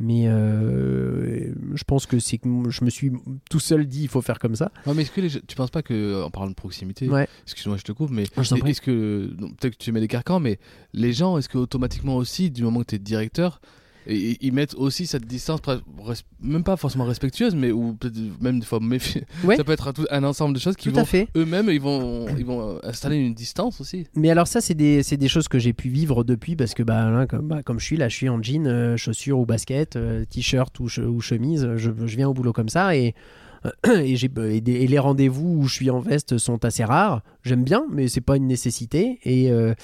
Mais euh, je pense que c'est que je me suis tout seul dit il faut faire comme ça. Ouais, mais est-ce que les tu penses pas que, en parlant de proximité, Ouais. excuse-moi, je te coupe, mais prie. est-ce que, peut-être que tu mets des carcans, mais les gens, est-ce que automatiquement aussi, du moment que tu es directeur, et- ils mettent aussi cette distance, même pas forcément respectueuse, mais ou peut-être même des fois méfiée. Ouais. Ça peut être un, ensemble de choses qui Tout vont eux-mêmes, ils vont, ils vont installer une distance aussi. Mais alors ça, c'est des, choses que j'ai pu vivre depuis parce que bah, là, comme, bah, comme je suis là, je suis en jean, euh, chaussures ou basket, euh, t-shirt ou, che- ou chemise, je, je viens au boulot comme ça et, et, j'ai, et, des- et les rendez-vous où je suis en veste sont assez rares. J'aime bien, mais c'est pas une nécessité. Et, euh,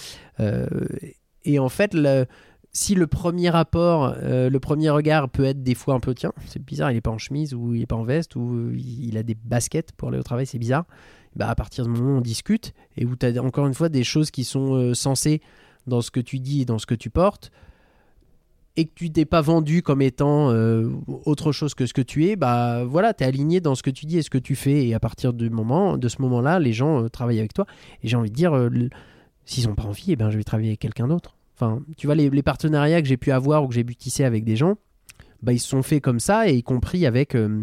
et en fait, le- si le premier rapport, euh, le premier regard peut être des fois un peu tiens, c'est bizarre, il est pas en chemise ou il est pas en veste ou euh, il a des baskets pour aller au travail, c'est bizarre. Bah, à partir du moment où on discute et où tu as encore une fois des choses qui sont euh, sensées dans ce que tu dis et dans ce que tu portes et que tu t'es pas vendu comme étant euh, autre chose que ce que tu es, bah voilà, tu es aligné dans ce que tu dis et ce que tu fais et à partir du moment, de ce moment-là, les gens travaillent avec toi et j'ai envie de dire, s'ils ont pas envie, eh ben, je vais travailler avec quelqu'un d'autre. Enfin, tu vois, les, les partenariats que j'ai pu avoir ou que j'ai pu tisser avec des gens, bah, ils se sont faits comme ça et y compris avec... euh,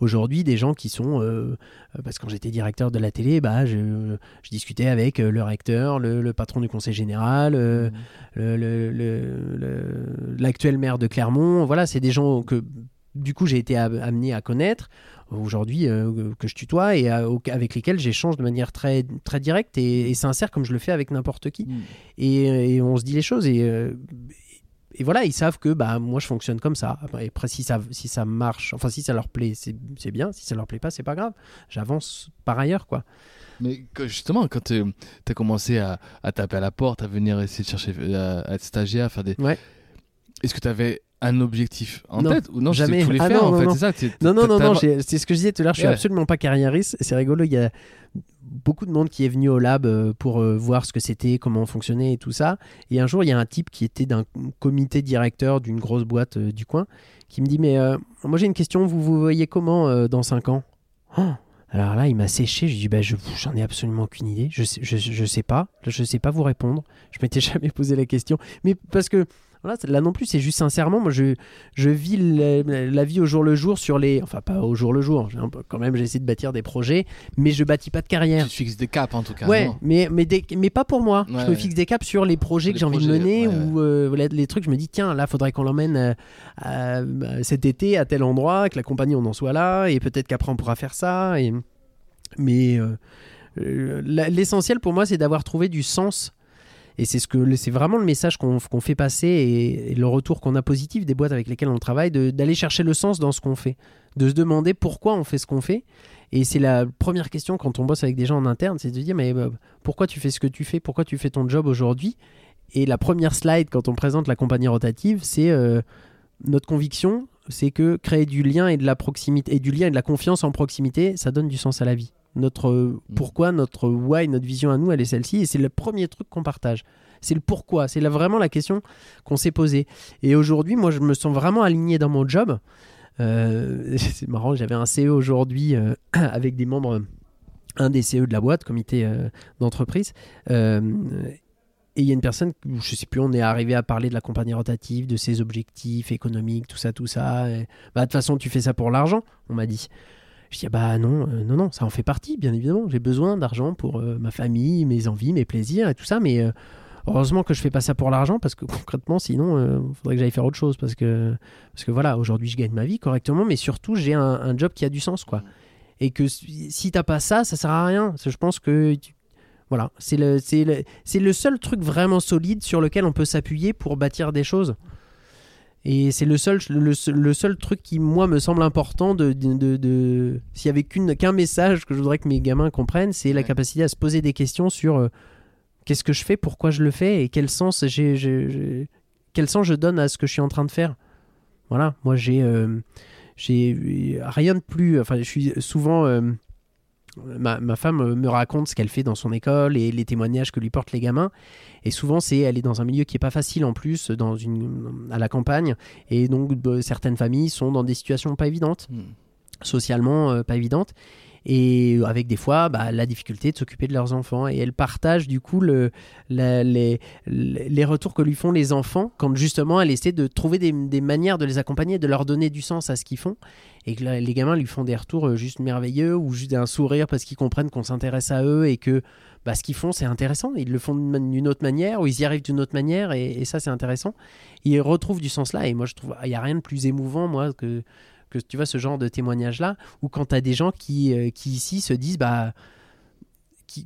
Aujourd'hui, des gens qui sont, euh, euh, parce que quand j'étais directeur de la télé, bah, je, je discutais avec le recteur, le, le patron du conseil général, le- le- le- le- l'actuel maire de Clermont. Voilà, c'est des gens que du coup j'ai été amené à connaître aujourd'hui euh, que je tutoie et à- au- avec lesquels j'échange de manière très très directe et, et sincère comme je le fais avec n'importe qui. Et, et on se dit les choses et euh, et voilà, ils savent que bah moi je fonctionne comme ça. Après, après, si ça si ça marche, enfin si ça leur plaît, c'est c'est bien. Si ça leur plaît pas, c'est pas grave. J'avance par ailleurs quoi. Mais justement, quand tu as commencé à, à taper à la porte, à venir essayer de chercher, euh, à être stagiaire, à faire des. Ouais. Est-ce que tu avais un objectif en Non, tête ou non jamais. Tu voulais Ah faire non, en non, fait, non. c'est ça Non, non, non, c'est ce que je disais tout à l'heure, je suis Ouais. absolument pas carriériste. C'est rigolo, il y a beaucoup de monde qui est venu au lab euh, pour euh, voir ce que c'était, comment on fonctionnait et tout ça. Et un jour, il y a un type qui était d'un comité directeur d'une grosse boîte euh, du coin qui me dit Mais euh, moi j'ai une question, vous vous voyez comment euh, dans 5 ans? Oh alors là, il m'a séché. Je lui dis, bah, je, j'en ai absolument aucune idée. Je sais, je, je sais pas. Je sais pas vous répondre. Je m'étais jamais posé la question. Mais parce que, Voilà, là non plus, c'est juste sincèrement, moi je, je vis la, la vie au jour le jour sur les. Enfin, pas au jour le jour, quand même j'essaie de bâtir des projets, mais je bâtis pas de carrière. Tu te fixes des caps en tout cas. Ouais, non mais, mais, des- mais pas pour moi. Ouais, je me fixe des caps sur les projets que j'ai envie de mener ouais, ou euh, les trucs. Je me dis, tiens, là, faudrait qu'on l'emmène euh, à cet été à tel endroit, que la compagnie on en soit là, et peut-être qu'après on pourra faire ça. Et... Mais euh, l'essentiel pour moi, c'est d'avoir trouvé du sens. Et c'est ce que c'est vraiment le message qu'on fait passer et, le retour qu'on a positif des boîtes avec lesquelles on travaille, d'aller chercher le sens dans ce qu'on fait, de se demander pourquoi on fait ce qu'on fait. Et c'est la première question quand on bosse avec des gens en interne, c'est de dire mais pourquoi tu fais ce que tu fais, pourquoi tu fais ton job aujourd'hui? Et la première slide quand on présente la compagnie rotative, c'est euh, notre conviction, c'est que créer du lien et de la proximité et du lien et de la confiance en proximité, ça donne du sens à la vie. Notre euh, pourquoi, notre why, notre vision à nous, elle est celle-ci et c'est le premier truc qu'on partage. C'est le pourquoi, c'est là vraiment la question qu'on s'est posée. Et aujourd'hui, moi, je me sens vraiment aligné dans mon job. Euh, c'est marrant, j'avais un CE aujourd'hui euh, avec des membres, un des CE de la boîte, comité euh, d'entreprise. Et il y a une personne, je sais plus, on est arrivé à parler de la compagnie rotative, de ses objectifs économiques, tout ça, tout ça. Bah, de toute façon, tu fais ça pour l'argent, on m'a dit. Je dis, ah bah non, euh, non, non, ça en fait partie, bien évidemment. J'ai besoin d'argent pour euh, ma famille, mes envies, mes plaisirs et tout ça, mais euh, heureusement que je fais pas ça pour l'argent parce que concrètement, sinon, il faudrait que j'aille faire autre chose parce que, parce que voilà, aujourd'hui, je gagne ma vie correctement, mais surtout, j'ai un, un job qui a du sens, quoi. Et que si t'as pas ça, ça sert à rien. Je pense que voilà, c'est le, c'est le, c'est le seul truc vraiment solide sur lequel on peut s'appuyer pour bâtir des choses. Et c'est le seul, le, seul- le seul truc qui, moi, me semble important de. de, de- de- S'il y avait qu'un message que je voudrais que mes gamins comprennent, c'est la capacité à se poser des questions sur euh, qu'est-ce que je fais, pourquoi je le fais et quel sens, j'ai- quel sens je donne à ce que je suis en train de faire. Voilà, moi, j'ai. euh, j'ai rien de plus. Enfin, je suis souvent. Ma, ma femme euh, me raconte ce qu'elle fait dans son école et les témoignages que lui portent les gamins. Et souvent, c'est elle est dans un milieu qui est pas facile en plus, dans une, à la campagne. Et donc, bah, certaines familles sont dans des situations pas évidentes, Hmm. socialement euh, pas évidentes. Et avec des fois bah, la difficulté de s'occuper de leurs enfants. Et elle partage du coup les, les retours que lui font les enfants quand justement elle essaie de trouver des, manières de les accompagner, de leur donner du sens à ce qu'ils font. Et que les gamins lui font des retours euh, juste merveilleux ou juste un sourire parce qu'ils comprennent qu'on s'intéresse à eux et que bah, ce qu'ils font c'est intéressant. Ils le font d'une autre manière ou ils y arrivent d'une autre manière et, et ça c'est intéressant. Ils retrouvent du sens là et moi je trouve il n'y a rien de plus émouvant moi que que tu vois ce genre de témoignage là ou quand tu as des gens qui, euh, qui ici se disent bah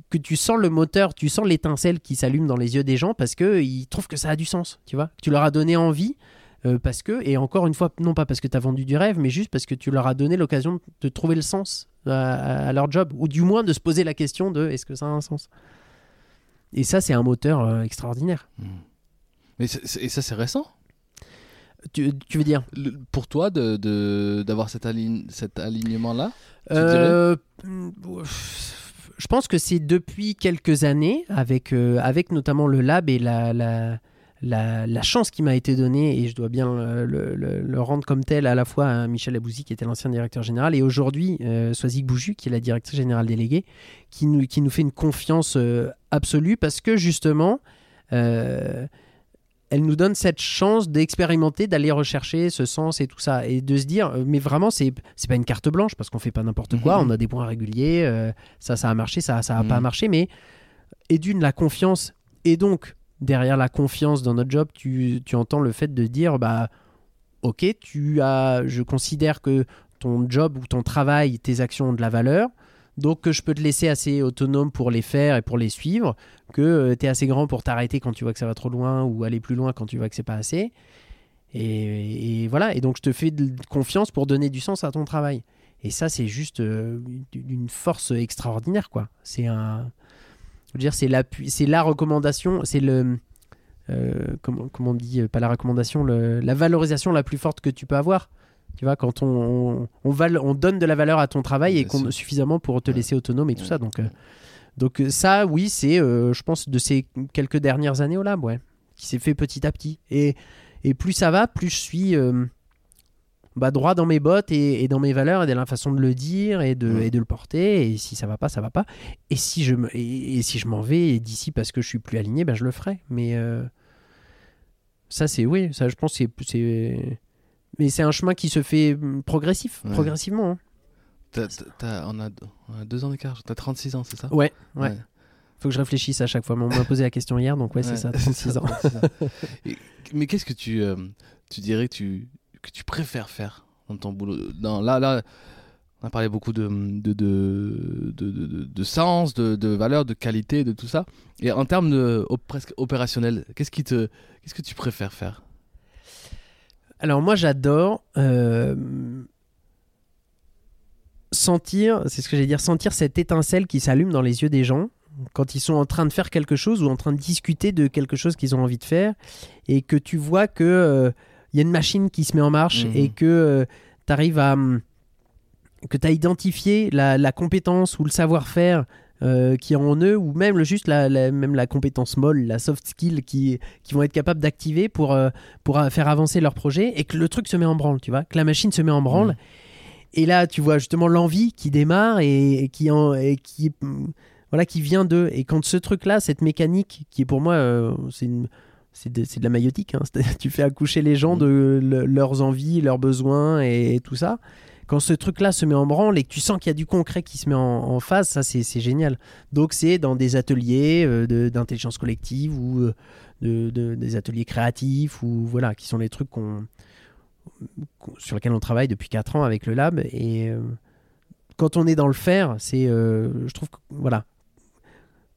que tu sens le moteur, tu sens l'étincelle qui s'allume dans les yeux des gens parce que ils trouvent que ça a du sens, tu vois. Tu leur as donné envie euh, parce que et encore une fois non pas parce que tu as vendu du rêve mais juste parce que tu leur as donné l'occasion de trouver le sens à, leur job ou du moins de se poser la question de est-ce que ça a un sens? Et ça c'est un moteur euh, extraordinaire. Mais c'est- c'est- et ça, c'est récent? Tu, tu veux dire Le- Pour toi, de- de- d'avoir cet, aligne- cet alignement-là Euh, je pense que c'est depuis quelques années, avec, euh, avec notamment le lab et la, la, la, la chance qui m'a été donnée, et je dois bien le, le- le- le rendre comme tel à la fois à Michel Abouzi, qui était l'ancien directeur général, et aujourd'hui euh, Soazic Bouju, qui est la directrice générale déléguée, qui nous, qui nous fait une confiance euh, absolue parce que justement, elle nous donne cette chance d'expérimenter, d'aller rechercher ce sens et tout ça, et de se dire, euh, mais vraiment, c'est pas une carte blanche parce qu'on fait pas n'importe quoi, Mhm. on a des points réguliers, euh, ça, ça a marché, ça, ça a Mhm. pas marché, mais et d'une la confiance, et donc derrière la confiance dans notre job, tu, tu entends le fait de dire, bah, ok, tu as, je considère que ton job ou ton travail, tes actions ont de la valeur. Donc que je peux te laisser assez autonome pour les faire et pour les suivre, que tu es assez grand pour t'arrêter quand tu vois que ça va trop loin ou aller plus loin quand tu vois que c'est pas assez. Et, voilà, et donc je te fais confiance pour donner du sens à ton travail. Et ça, c'est juste euh, d'une force extraordinaire, quoi. C'est un, dire, c'est la, c'est la recommandation, c'est le, euh, dit, euh, pas la recommandation, la valorisation la plus forte que tu peux avoir. Tu vois, quand on, on, on, val- on donne de la valeur à ton travail et qu'on suffisamment pour te laisser autonome et tout ça. Donc, euh, donc euh, ça, oui, c'est, euh, je pense, de ces quelques dernières années au lab, ouais, qui s'est fait petit à petit. Et, et plus ça va, plus je suis euh, bah, droit dans mes bottes et, et dans mes valeurs et dans la façon de le dire et de, et de le porter. Et si ça va pas, ça va pas. Et si je, me, et, et si je m'en vais d'ici parce que je suis plus aligné, ben, je le ferai. Mais Ça, c'est oui, ça, je pense, c'est, mais c'est un chemin qui se fait hum, progressif, Ouais. progressivement. hein. On, a, on a deux ans d'écart. T'as 36 ans, c'est ça? Ouais, ouais, Faut que je réfléchisse à chaque fois. Mais on m'a posé la question hier, donc ouais, c'est Ouais, ça, 36 ans. 36 ans. Et- mais qu'est-ce que tu, euh, tu dirais que tu, que tu préfères faire dans ton boulot? Dans, Là, là, on a parlé beaucoup de, de, de, de, de- de sens, de, de valeur, de qualité, de tout ça. Et en termes de, op- presque opérationnel, qu'est-ce, qui te, qu'est-ce que tu préfères faire? Alors moi j'adore euh, sentir, c'est ce que j'allais dire, sentir cette étincelle qui s'allume dans les yeux des gens quand ils sont en train de faire quelque chose ou en train de discuter de quelque chose qu'ils ont envie de faire et que tu vois que euh, il y a une machine qui se met en marche Mhm. et que tu arrives à hum, que tu as identifié la, la compétence ou le savoir-faire euh, qui est en eux ou même le, juste la, la- même la compétence molle, la soft skill qui, qui vont être capables d'activer pour, euh, pour euh, faire avancer leur projet et que le truc se met en branle, tu vois, que la machine se met en branle. Et là, tu vois justement l'envie qui démarre et, et qui, en, et qui, mm, voilà, qui vient d'eux. Et quand ce truc-là, cette mécanique, qui est pour moi, euh, c'est une- c'est de, de la maïotique, hein. Tu fais accoucher les gens de le- leurs envies, leurs besoins et, et tout ça. Quand ce truc-là se met en branle et que tu sens qu'il y a du concret qui se met en, en phase, ça c'est génial. Donc c'est dans des ateliers euh, d'intelligence collective ou euh, de, de- des ateliers créatifs ou voilà, qui sont les trucs sur lesquels on travaille depuis 4 ans avec le lab. Et euh, quand on est dans le faire, c'est, je trouve que voilà,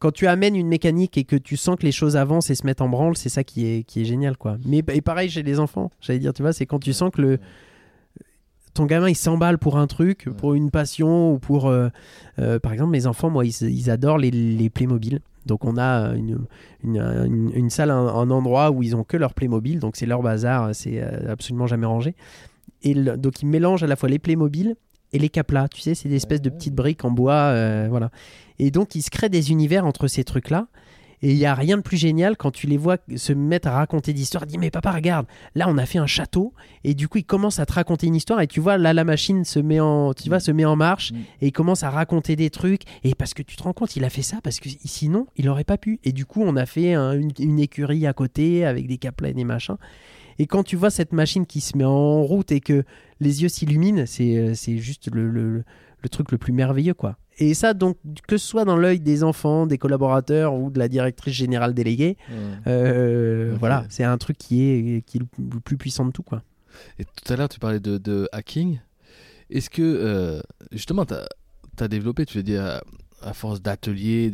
quand tu amènes une mécanique et que tu sens que les choses avancent et se mettent en branle, c'est ça qui est, qui est génial, quoi. Mais et pareil chez les enfants, j'allais dire, tu vois, c'est quand tu sens que le ton gamin il s'emballe pour un truc, pour une passion ou pour, euh, euh, par exemple, mes enfants, moi, ils, ils adorent les, les Playmobil. Donc on a une, une, une- une salle, un, un endroit où ils ont que leur Playmobil, donc c'est leur bazar, c'est euh, absolument jamais rangé. Et le- donc ils mélangent à la fois les Playmobil et les caplas, tu sais, c'est des espèces de petites briques en bois, euh, voilà. Et donc ils se créent des univers entre ces trucs-là. Et il y a rien de plus génial quand tu les vois se mettre à raconter des histoires. Dis mais papa regarde, là on a fait un château et du coup ils commencent à te raconter une histoire et tu vois là la machine se met en, tu vois, se met en marche Mm. et il commence à raconter des trucs et parce que tu te rends compte il a fait ça parce que sinon il aurait pas pu et du coup on a fait un- une, une écurie à côté avec des caplas et des machins et quand tu vois cette machine qui se met en route et que les yeux s'illuminent c'est euh, c'est juste le, le- le truc le plus merveilleux quoi et ça donc que ce soit dans l'œil des enfants des collaborateurs ou de la directrice générale déléguée euh, Ok. voilà c'est un truc qui est qui est le plus puissant de tout quoi Et tout à l'heure, tu parlais de, de hacking. Est-ce que, euh, justement, tu as, développé, tu l'as dit, à, à force d'ateliers,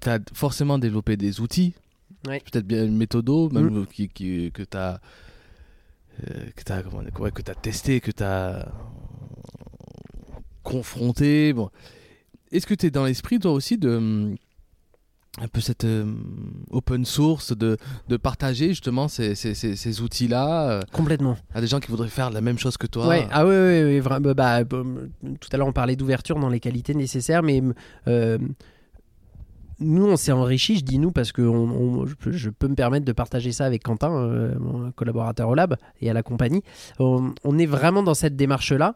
tu as forcément développé des outils, Ouais. peut-être bien une méthodo, même qui, qui- que tu as, que tu as, ouais, testé, que tu as confronté. Bon. Est-ce que tu es dans l'esprit, toi aussi, de hum, un peu cette euh, open source, de, de partager justement ces, ces, ces- ces outils-là euh, complètement à des gens qui voudraient faire la même chose que toi? Ouais, ah ouais, ouais, vraiment. Bah, bah, tout à l'heure, on parlait d'ouverture dans les qualités nécessaires, mais euh, nous, on s'est enrichi. Je dis nous parce que on- on- je, peux, je peux me permettre de partager ça avec Quentin, euh, mon collaborateur au lab et à la compagnie. On, on est vraiment dans cette démarche-là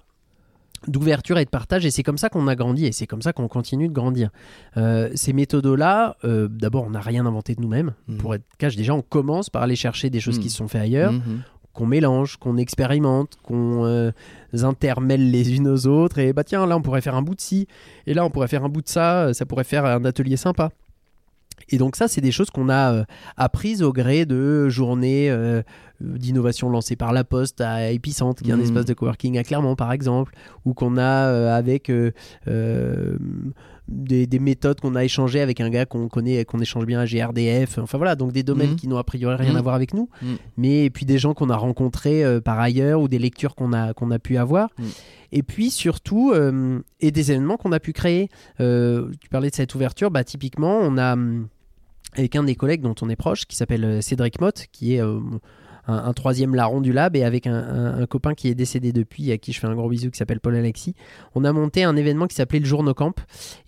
d'ouverture et de partage et c'est comme ça qu'on a grandi et c'est comme ça qu'on continue de grandir. Euh, ces méthodes-là, euh, d'abord, on n'a rien inventé de nous-mêmes. Mhm. Pour être cash, déjà, on commence par aller chercher des choses Mhm. qui se sont faites ailleurs Mhm. qu'on mélange, qu'on expérimente, qu'on euh, intermêle les unes aux autres. Et bah tiens, là on pourrait faire un bout de ci, et là on pourrait faire un bout de ça, ça pourrait faire un atelier sympa. Et donc ça, c'est des choses qu'on a euh, apprises au gré de journées euh, d'innovation lancées par La Poste à Épicentre, qui est un Mhm. espace de coworking à Clermont par exemple, ou qu'on a euh, avec des, des méthodes qu'on a échangées avec un gars qu'on connaît, qu'on échange bien à GRDF. Enfin voilà, donc des domaines Mhm. qui n'ont a priori rien Mhm. à voir avec nous mais et puis des gens qu'on a rencontrés euh, par ailleurs ou des lectures qu'on a, qu'on a pu avoir. Et puis surtout, euh, et des événements qu'on a pu créer. Euh, tu parlais de cette ouverture, bah, typiquement, on a, hum, avec un des collègues dont on est proche, qui s'appelle euh, Cédric Mott, qui est euh, un, un troisième larron du lab, et avec un, un- un copain qui est décédé depuis, à qui je fais un gros bisou, qui s'appelle Paul Alexis, on a monté un événement qui s'appelait le Journaux Camp,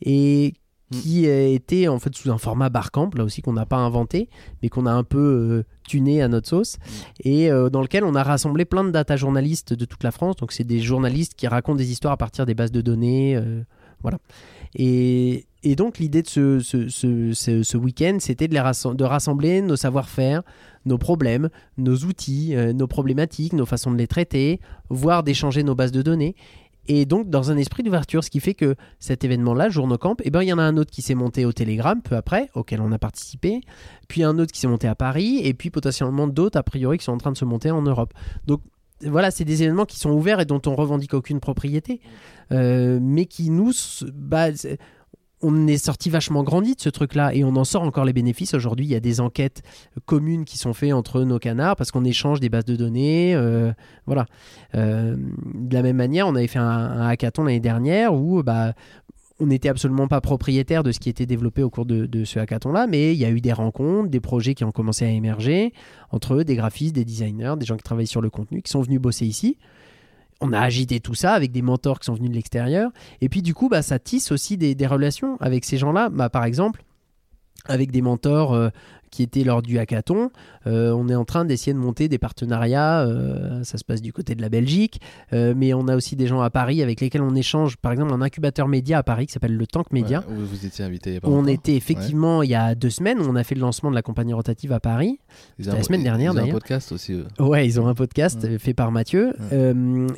et qui euh, était en fait sous un format barcamp, là aussi qu'on n'a pas inventé, mais qu'on a un peu euh, tuné à notre sauce, et euh, dans lequel on a rassemblé plein de data journalistes de toute la France. Donc c'est des journalistes qui racontent des histoires à partir des bases de données, euh, voilà. Et et donc l'idée de ce, ce, ce- ce- week-end, c'était de, les rassem- de rassembler nos savoir-faire, nos problèmes, nos outils, euh, nos problématiques, nos façons de les traiter, voire d'échanger nos bases de données. Et donc dans un esprit d'ouverture, ce qui fait que cet événement-là, Journocamp, eh ben, il y en a un autre qui s'est monté au Telegram peu après, auquel on a participé, puis un autre qui s'est monté à Paris, et puis potentiellement d'autres, a priori, qui sont en train de se monter en Europe. Donc voilà, c'est des événements qui sont ouverts et dont on revendique aucune propriété, euh, mais qui nous... Bah, on est sorti vachement grandi de ce truc-là et on en sort encore les bénéfices. Aujourd'hui, il y a des enquêtes communes qui sont faites entre nos canards parce qu'on échange des bases de données. euh, voilà. Euh, de la même manière, on avait fait un, hackathon l'année dernière où bah, on n'était absolument pas propriétaire de ce qui était développé au cours de, de ce hackathon-là, mais il y a eu des rencontres, des projets qui ont commencé à émerger entre des graphistes, des designers, des gens qui travaillent sur le contenu, qui sont venus bosser ici. On a agité tout ça avec des mentors qui sont venus de l'extérieur. Et puis du coup, bah, ça tisse aussi des, relations avec ces gens-là. Bah, par exemple, avec des mentors euh, qui étaient lors du hackathon, euh, on est en train d'essayer de monter des partenariats. euh, ça se passe du côté de la Belgique, euh, mais on a aussi des gens à Paris avec lesquels on échange. Par exemple, un incubateur média à Paris qui s'appelle le Tank Média. Ouais, vous étiez invité on était effectivement il y a deux semaines, on a fait le lancement de la compagnie rotative à Paris. La semaine dernière, ils ont un d'ailleurs. podcast aussi. Ouais, ils ont un podcast Ouais. fait par Mathieu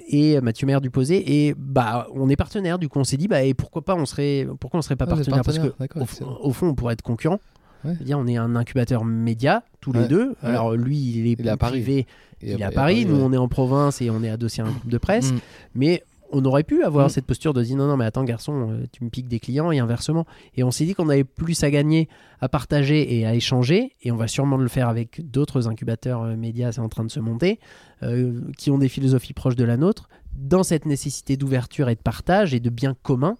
et Mathieu Maire du Posé et bah on est partenaire du coup on s'est dit bah et pourquoi pas on serait pourquoi on serait pas Ah, partenaire parce que partenaire, d'accord, au, excellent. au fond on pourrait être concurrent. Ouais. On est un incubateur média tous les deux. Alors lui il est, Il est à Paris. privé, il est à Paris, nous on est en province et on est adossé à un groupe de presse. Mm. Mais on aurait pu avoir Mm. cette posture de dire non, non, mais attends, garçon, euh, tu me piques des clients et inversement. Et on s'est dit qu'on avait plus à gagner à partager et à échanger. Et on va sûrement le faire avec d'autres incubateurs euh, médias, c'est en train de se monter, euh, qui ont des philosophies proches de la nôtre, dans cette nécessité d'ouverture et de partage et de bien commun.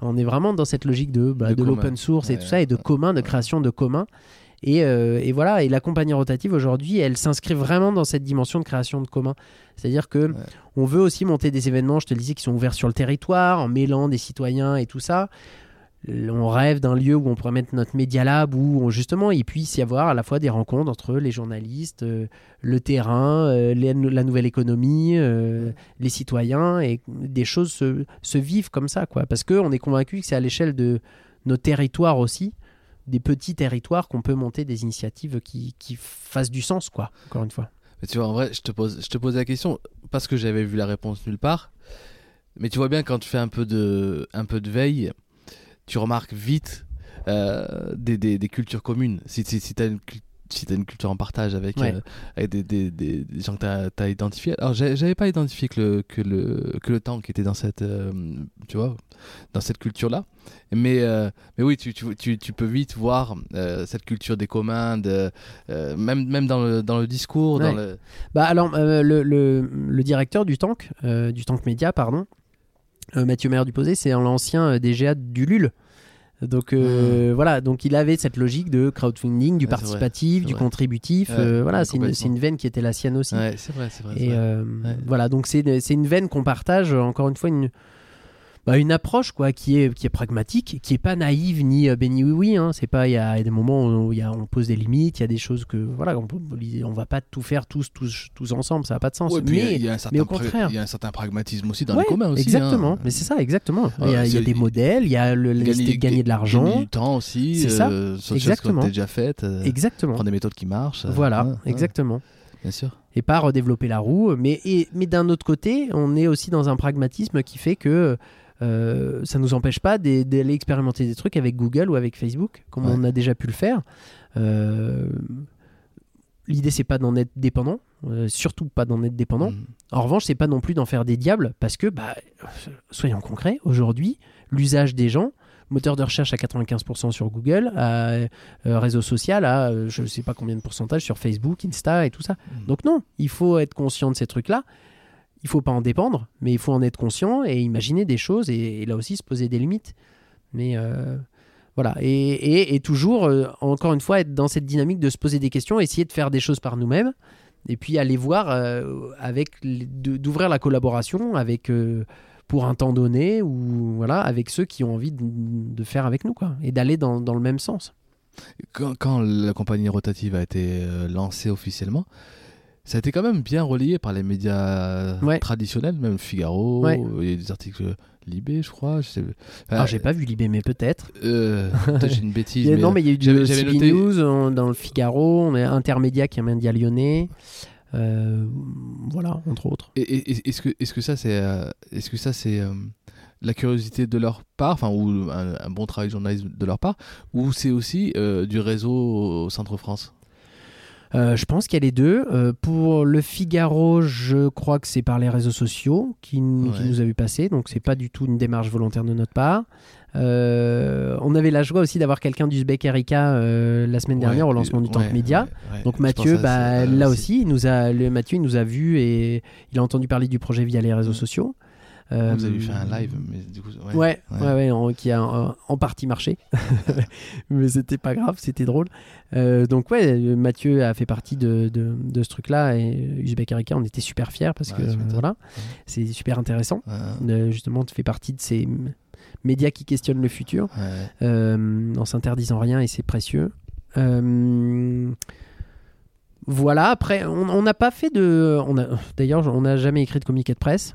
On est vraiment dans cette logique de, bah, De l'open source et Ouais, tout ça, et de commun, de création de commun. Et, euh, et voilà, et la compagnie rotative aujourd'hui, elle s'inscrit vraiment dans cette dimension de création de commun. C'est-à-dire que Ouais. on veut aussi monter des événements, je te le disais, qui sont ouverts sur le territoire, en mêlant des citoyens et tout ça. On rêve d'un lieu où on pourrait mettre notre Media Lab, où on- justement il puisse y avoir à la fois des rencontres entre les journalistes, euh, le terrain, euh, la nouvelle économie, euh, les citoyens, et des choses se, vivent comme ça, quoi. Parce qu'on est convaincu que c'est à l'échelle de nos territoires aussi, des petits territoires, qu'on peut monter des initiatives qui, qui fassent du sens, quoi, encore une fois. Mais tu vois, en vrai, je te pose, je te pose la question parce que j'avais vu la réponse nulle part. Mais tu vois bien quand tu fais un peu de, un peu de veille, tu remarques vite euh, des, des, des cultures communes. Si, si, si tu as une cul- si t'as une culture en partage avec, Ouais. euh, avec des, des, des, des gens que tu as, identifiés. Alors, j'avais pas identifié que le, que le, que le qui était dans cette, euh, tu vois, dans cette culture-là. Mais, euh, mais oui, tu, tu, tu, tu peux vite voir cette culture des communs, de, même, même dans, le, dans le discours. Dans Ouais. le... Bah alors le, le- le directeur du tank, du tank média, pardon, Mathieu Maire Duposé, c'est l'ancien euh, DGA du LUL. Donc euh, voilà, donc il avait cette logique de crowdfunding, du Ouais, vrai, participatif, du vrai. contributif. Ouais, euh, voilà, c'est une, veine qui était la sienne aussi. Ouais, c'est vrai, c'est vrai. Et euh, voilà, donc c'est une veine qu'on partage, euh, encore une fois, une, bah, une approche quoi, qui, est, qui est pragmatique, qui est pas naïve ni euh, béni oui oui. Hein. C'est pas, il y a des moments où y a, on pose des limites, il y a des choses que voilà, on, peut- on va pas tout faire tous, tous, tous ensemble, ça n'a pas de sens. Ouais, y a- mais y, a au contraire. il y a un certain pragmatisme aussi dans Ouais, les communs aussi. Exactement, hein. mais c'est ça, exactement. il, y a, a des modèles, il y a le, nécessité de gagner de Gagner l'argent. du temps aussi. C'est ça, euh, des choses exactement. déjà faites. euh, Exactement. prendre des méthodes qui marchent. euh, Voilà, exactement. bien sûr. et pas redévelopper la roue. Mais, et- mais d'un autre côté, on est aussi dans un pragmatisme qui fait que euh, ça nous empêche pas d'aller expérimenter des trucs avec Google ou avec Facebook, comme Ouais. on a déjà pu le faire. Euh, L'idée, c'est pas d'en être dépendant, euh, surtout pas d'en être dépendant. Mm. En revanche, c'est pas non plus d'en faire des diables, parce que, bah, soyons concrets, aujourd'hui, l'usage des gens, moteur de recherche à 95% sur Google, à, euh, réseau social à euh, je sais pas combien de pourcentage sur Facebook, Insta et tout ça. Mm. Donc non, il faut être conscient de ces trucs-là. Il faut pas en dépendre, mais il faut en être conscient et imaginer des choses et, là aussi se poser des limites. Mais euh, voilà, et, toujours, euh, encore une fois, être dans cette dynamique de se poser des questions, essayer de faire des choses par nous-mêmes, et puis aller voir euh, avec d'ouvrir la collaboration avec pour un temps donné ou voilà avec ceux qui ont envie de, faire avec nous quoi, et d'aller dans, le même sens. Quand, la compagnie rotative a été lancée officiellement, Ça a été quand même bien relayé par les médias Ouais. traditionnels, même Figaro, Ouais. il y a des articles Libé, je crois. Je sais... Alors, j'ai pas vu Libé, mais peut-être. Euh, j'ai une bêtise. mais- non, mais il y a eu du CB noté- News on- dans le Figaro, on est Intermédia qui est un média lyonnais. Euh, voilà, entre autres. Et- et- et- Est-ce que, est que ça, c'est euh, est-ce que ça, c'est euh, la curiosité de leur part, enfin, ou un, un bon travail de journalisme de leur part, ou c'est aussi euh, du réseau au Centre France? Euh, je pense qu'il y a les deux. Euh, pour le Figaro, je crois que c'est par les réseaux sociaux qui, nous a vu passer, donc c'est pas du tout une démarche volontaire de notre part. Euh, on avait la joie aussi d'avoir quelqu'un d'Uzbek Erika euh, la semaine dernière Ouais, au lancement du Temple ouais, Média. ouais. Donc Mathieu, bah, ça, là aussi. il nous a, le, Mathieu, il nous a vu et il a entendu parler du projet via les réseaux Ouais. sociaux. Euh, Vous avez fait un live, mais du coup, ouais. Ouais, Ouais. ouais, ouais, en- qui a en, en partie marché. Mais c'était pas grave, c'était drôle. Euh, donc, ouais, Mathieu a fait partie de, de, de ce truc-là et Uzbek Erika, on était super fiers parce que euh, voilà, c'est super intéressant. De, justement, tu fais partie de ces médias qui questionnent le futur euh, en s'interdisant rien et c'est précieux. Euh, voilà, après, on n'a pas fait de. D'ailleurs, on n'a jamais écrit de communiqué de presse.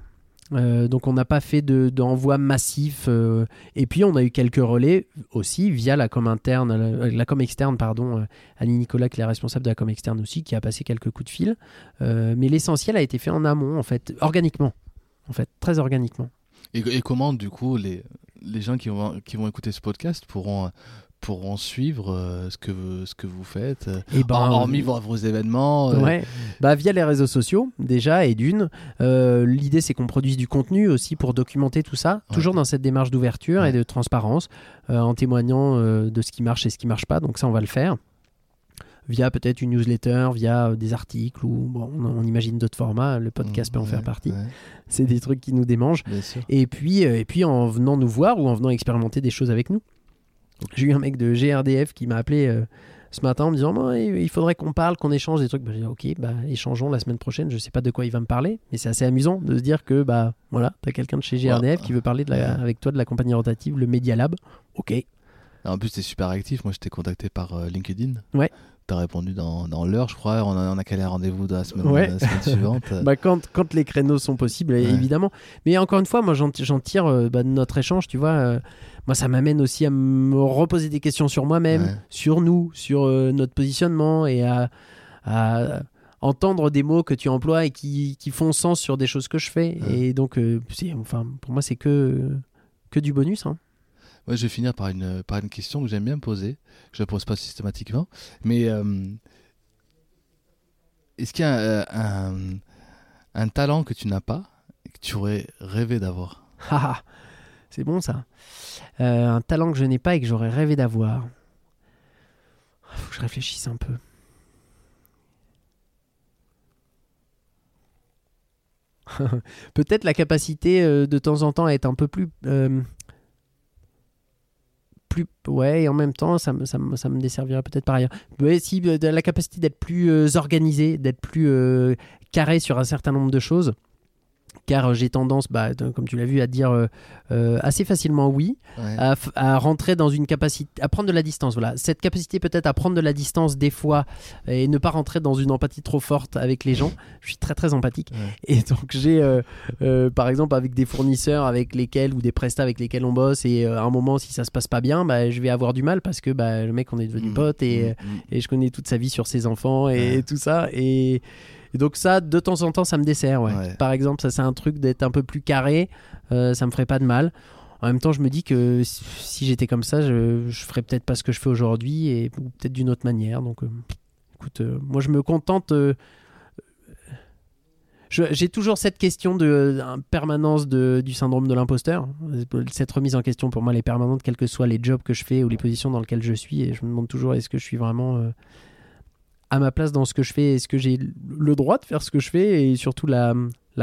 Euh, donc on n'a pas fait de- d'envoi massif euh, et puis on a eu quelques relais aussi via la com interne la, com externe pardon euh, Annie Nicolas qui est la responsable de la com externe aussi qui a passé quelques coups de fil. Mais l'essentiel a été fait en amont en fait organiquement en fait très organiquement. Et, comment, du coup, les, gens qui vont, écouter ce podcast pourront, pourront suivre euh, ce, que, vous- ce que vous faites euh, et ben hor- Hormis vos, vos événements. euh, Ouais, bah via les réseaux sociaux déjà et d'une. Euh, L'idée c'est qu'on produise du contenu aussi pour documenter tout ça, Ouais. toujours dans cette démarche d'ouverture Ouais. et de transparence, euh, en témoignant euh, de ce qui marche et ce qui marche pas. Donc ça on va le faire via peut-être une newsletter, via euh, des articles ou bon, on, imagine d'autres formats. Le podcast peut en ouais, faire partie. ouais, C'est des trucs qui nous démangent. Et puis, euh, et puis en venant nous voir ou en venant expérimenter des choses avec nous. J'ai eu un mec de GRDF qui m'a appelé euh, ce matin en me disant il faudrait qu'on parle, qu'on échange des trucs. Bah, j'ai dit ok, bah, échangeons la semaine prochaine. Je sais pas de quoi il va me parler, mais c'est assez amusant de se dire que bah voilà, t'as quelqu'un de chez GRDF Ouais. qui veut parler de la- Ouais. avec toi de la compagnie rotative, le Media Lab. Ok. En plus, t'es super actif. Moi, je t'ai contacté par euh, LinkedIn. Ouais. T'as répondu dans, dans l'heure, je crois. On a, on a calé un rendez-vous de la semaine, Ouais. la semaine suivante. Bah, quand, quand les créneaux sont possibles, Ouais. évidemment. Mais encore une fois, moi j'en j'en tire euh, bah, de notre échange, tu vois. euh, moi, ça m'amène aussi à me reposer des questions sur moi-même, Ouais. sur nous, sur euh, notre positionnement et à, à entendre des mots que tu emploies et qui, qui font sens sur des choses que je fais. Ouais. Et donc, euh, enfin, pour moi, c'est que, que du bonus. hein. Je vais finir par une, par une question que j'aime bien poser. Je ne la pose pas systématiquement. Mais euh, est-ce qu'il y a un, un talent que tu n'as pas et que tu aurais rêvé d'avoir? C'est bon ça. Euh, un talent que je n'ai pas et que j'aurais rêvé d'avoir. Faut que je réfléchisse un peu. Peut-être la capacité euh, de temps en temps à être un peu plus. euh, plus ouais, et en même temps, ça me, ça me, ça me desservira peut-être par ailleurs. Ouais, si, la capacité d'être plus organisé, d'être plus carré sur un certain nombre de choses. Car euh, j'ai tendance, bah, comme tu l'as vu, à dire euh, euh, assez facilement oui, Ouais. à, rentrer dans une capacité, à prendre de la distance. Voilà, cette capacité peut-être à prendre de la distance des fois et ne pas rentrer dans une empathie trop forte avec les gens. Je suis très très empathique Ouais. et donc j'ai, euh, par exemple, avec des fournisseurs avec lesquels ou des prestats avec lesquels on bosse et à un moment si ça se passe pas bien, bah, je vais avoir du mal parce que bah, le mec on est devenu Mm, pote et, mm, et je connais toute sa vie sur ses enfants et, Ouais. tout ça. Et, et donc ça, de temps en temps, ça me dessert. ouais. Ouais. Par exemple, ça c'est un truc d'être un peu plus carré, euh, ça me ferait pas de mal. En même temps, je me dis que si- j'étais comme ça, je, je ferais peut-être pas ce que je fais aujourd'hui et ou peut-être d'une autre manière. Donc, euh, écoute, euh, moi je me contente. euh, J'ai toujours cette question de permanence de, du syndrome de l'imposteur. Cette remise en question pour moi, elle est permanente, quels que soient les jobs que je fais ou les positions dans lesquelles je suis. Et je me demande toujours est-ce que je suis vraiment à ma place dans ce que je fais Est-ce que j'ai le droit de faire ce que je fais et surtout la,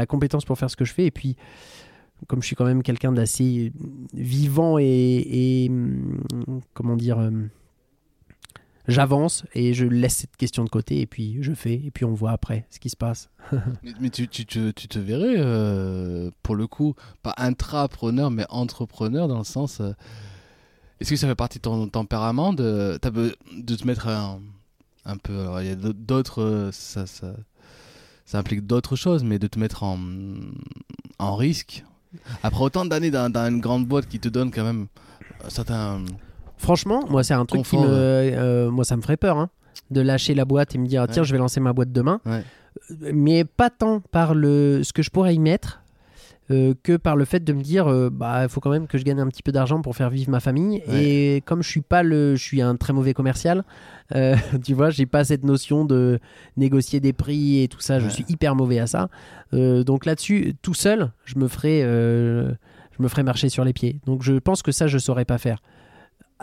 compétence pour faire ce que je fais Et puis, comme je suis quand même quelqu'un d'assez vivant et, hum, comment dire, hum, j'avance et je laisse cette question de côté et puis je fais et puis on voit après ce qui se passe. Mais, tu, te- verrais, euh, pour le coup, pas intrapreneur, mais entrepreneur dans le sens. euh, Est-ce que ça fait partie de ton tempérament de, de te mettre un, un peu. alors, Il y a d'autres. euh, Ça, ça, ça implique d'autres choses, mais de te mettre en, en risque. Après autant d'années dans, dans une grande boîte qui te donne quand même un certain. Franchement, moi, c'est un truc qui me. euh, moi, ça me ferait peur, hein, de lâcher la boîte et me dire, tiens, Ouais. je vais lancer ma boîte demain. Ouais. Mais pas tant par le, ce que je pourrais y mettre. Euh, que par le fait de me dire euh, bah il faut quand même que je gagne un petit peu d'argent pour faire vivre ma famille. Ouais. et comme je suis pas le je suis un très mauvais commercial euh, tu vois j'ai pas cette notion de négocier des prix et tout ça. Je suis hyper mauvais à ça. Donc là-dessus tout seul je me ferais euh, je me ferais marcher sur les pieds. Donc je pense que ça je saurais pas faire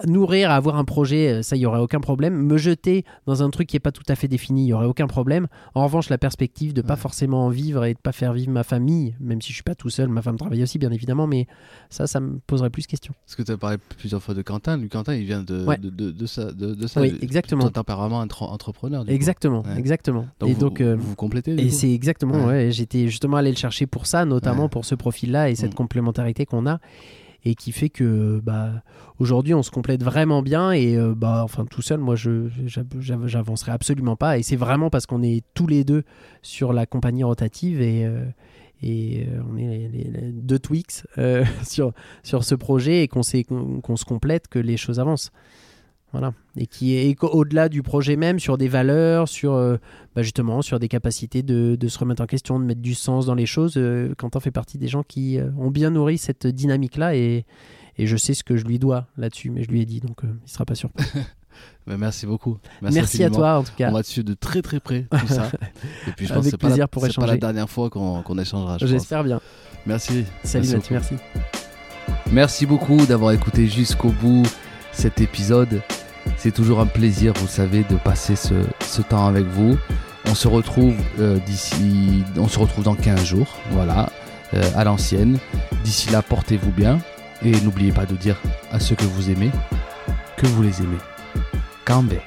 nourrir, avoir un projet, euh, ça, il y aurait aucun problème. Me jeter dans un truc qui est pas tout à fait défini, il y aurait aucun problème. En revanche, la perspective de pas Ouais. forcément en vivre et de pas faire vivre ma famille, même si je suis pas tout seul, ma femme travaille aussi, bien évidemment, mais ça, ça me poserait plus question. Parce que tu as parlé plusieurs fois de Quentin. Lui, Quentin, il vient de, Ouais. de, de, de ça. De, ça Oui, exactement. Tempérament entre- entrepreneur. Exactement, Ouais. exactement. Donc, et vous, donc, euh, vous complétez. et c'est exactement, j'étais justement allé le chercher pour ça, notamment pour ce profil-là et cette Mm. complémentarité qu'on a. Et qui fait que bah, aujourd'hui on se complète vraiment bien et euh, bah enfin tout seul moi je j'av- j'av- j'avancerai absolument pas. Et c'est vraiment parce qu'on est tous les deux sur la compagnie rotative et euh, et euh, on est les, deux Twix sur sur ce projet et qu'on qu'on qu'on se complète que les choses avancent voilà et qui est au-delà du projet même sur des valeurs sur euh, bah, justement sur des capacités de, de se remettre en question, de mettre du sens dans les choses. Euh, Quentin fait partie des gens qui euh, ont bien nourri cette dynamique-là et, et je sais ce que je lui dois là-dessus, mais je lui ai dit, donc euh, il sera pas surpris. Bah, merci beaucoup. Merci, à toi en tout cas. On va dessus de très très près, tout ça. Et puis je pense Avec plaisir la, pour c'est pas la échanger. dernière fois qu'on échangera. je. J'espère bien. Merci. Salut Merci Mathieu, merci. Merci beaucoup d'avoir écouté jusqu'au bout cet épisode. C'est toujours un plaisir, vous savez, de passer ce, temps avec vous. On se retrouve euh, d'ici, on se retrouve dans 15 jours, voilà, euh, à l'ancienne. D'ici là, portez-vous bien et n'oubliez pas de dire à ceux que vous aimez que vous les aimez. Cambé.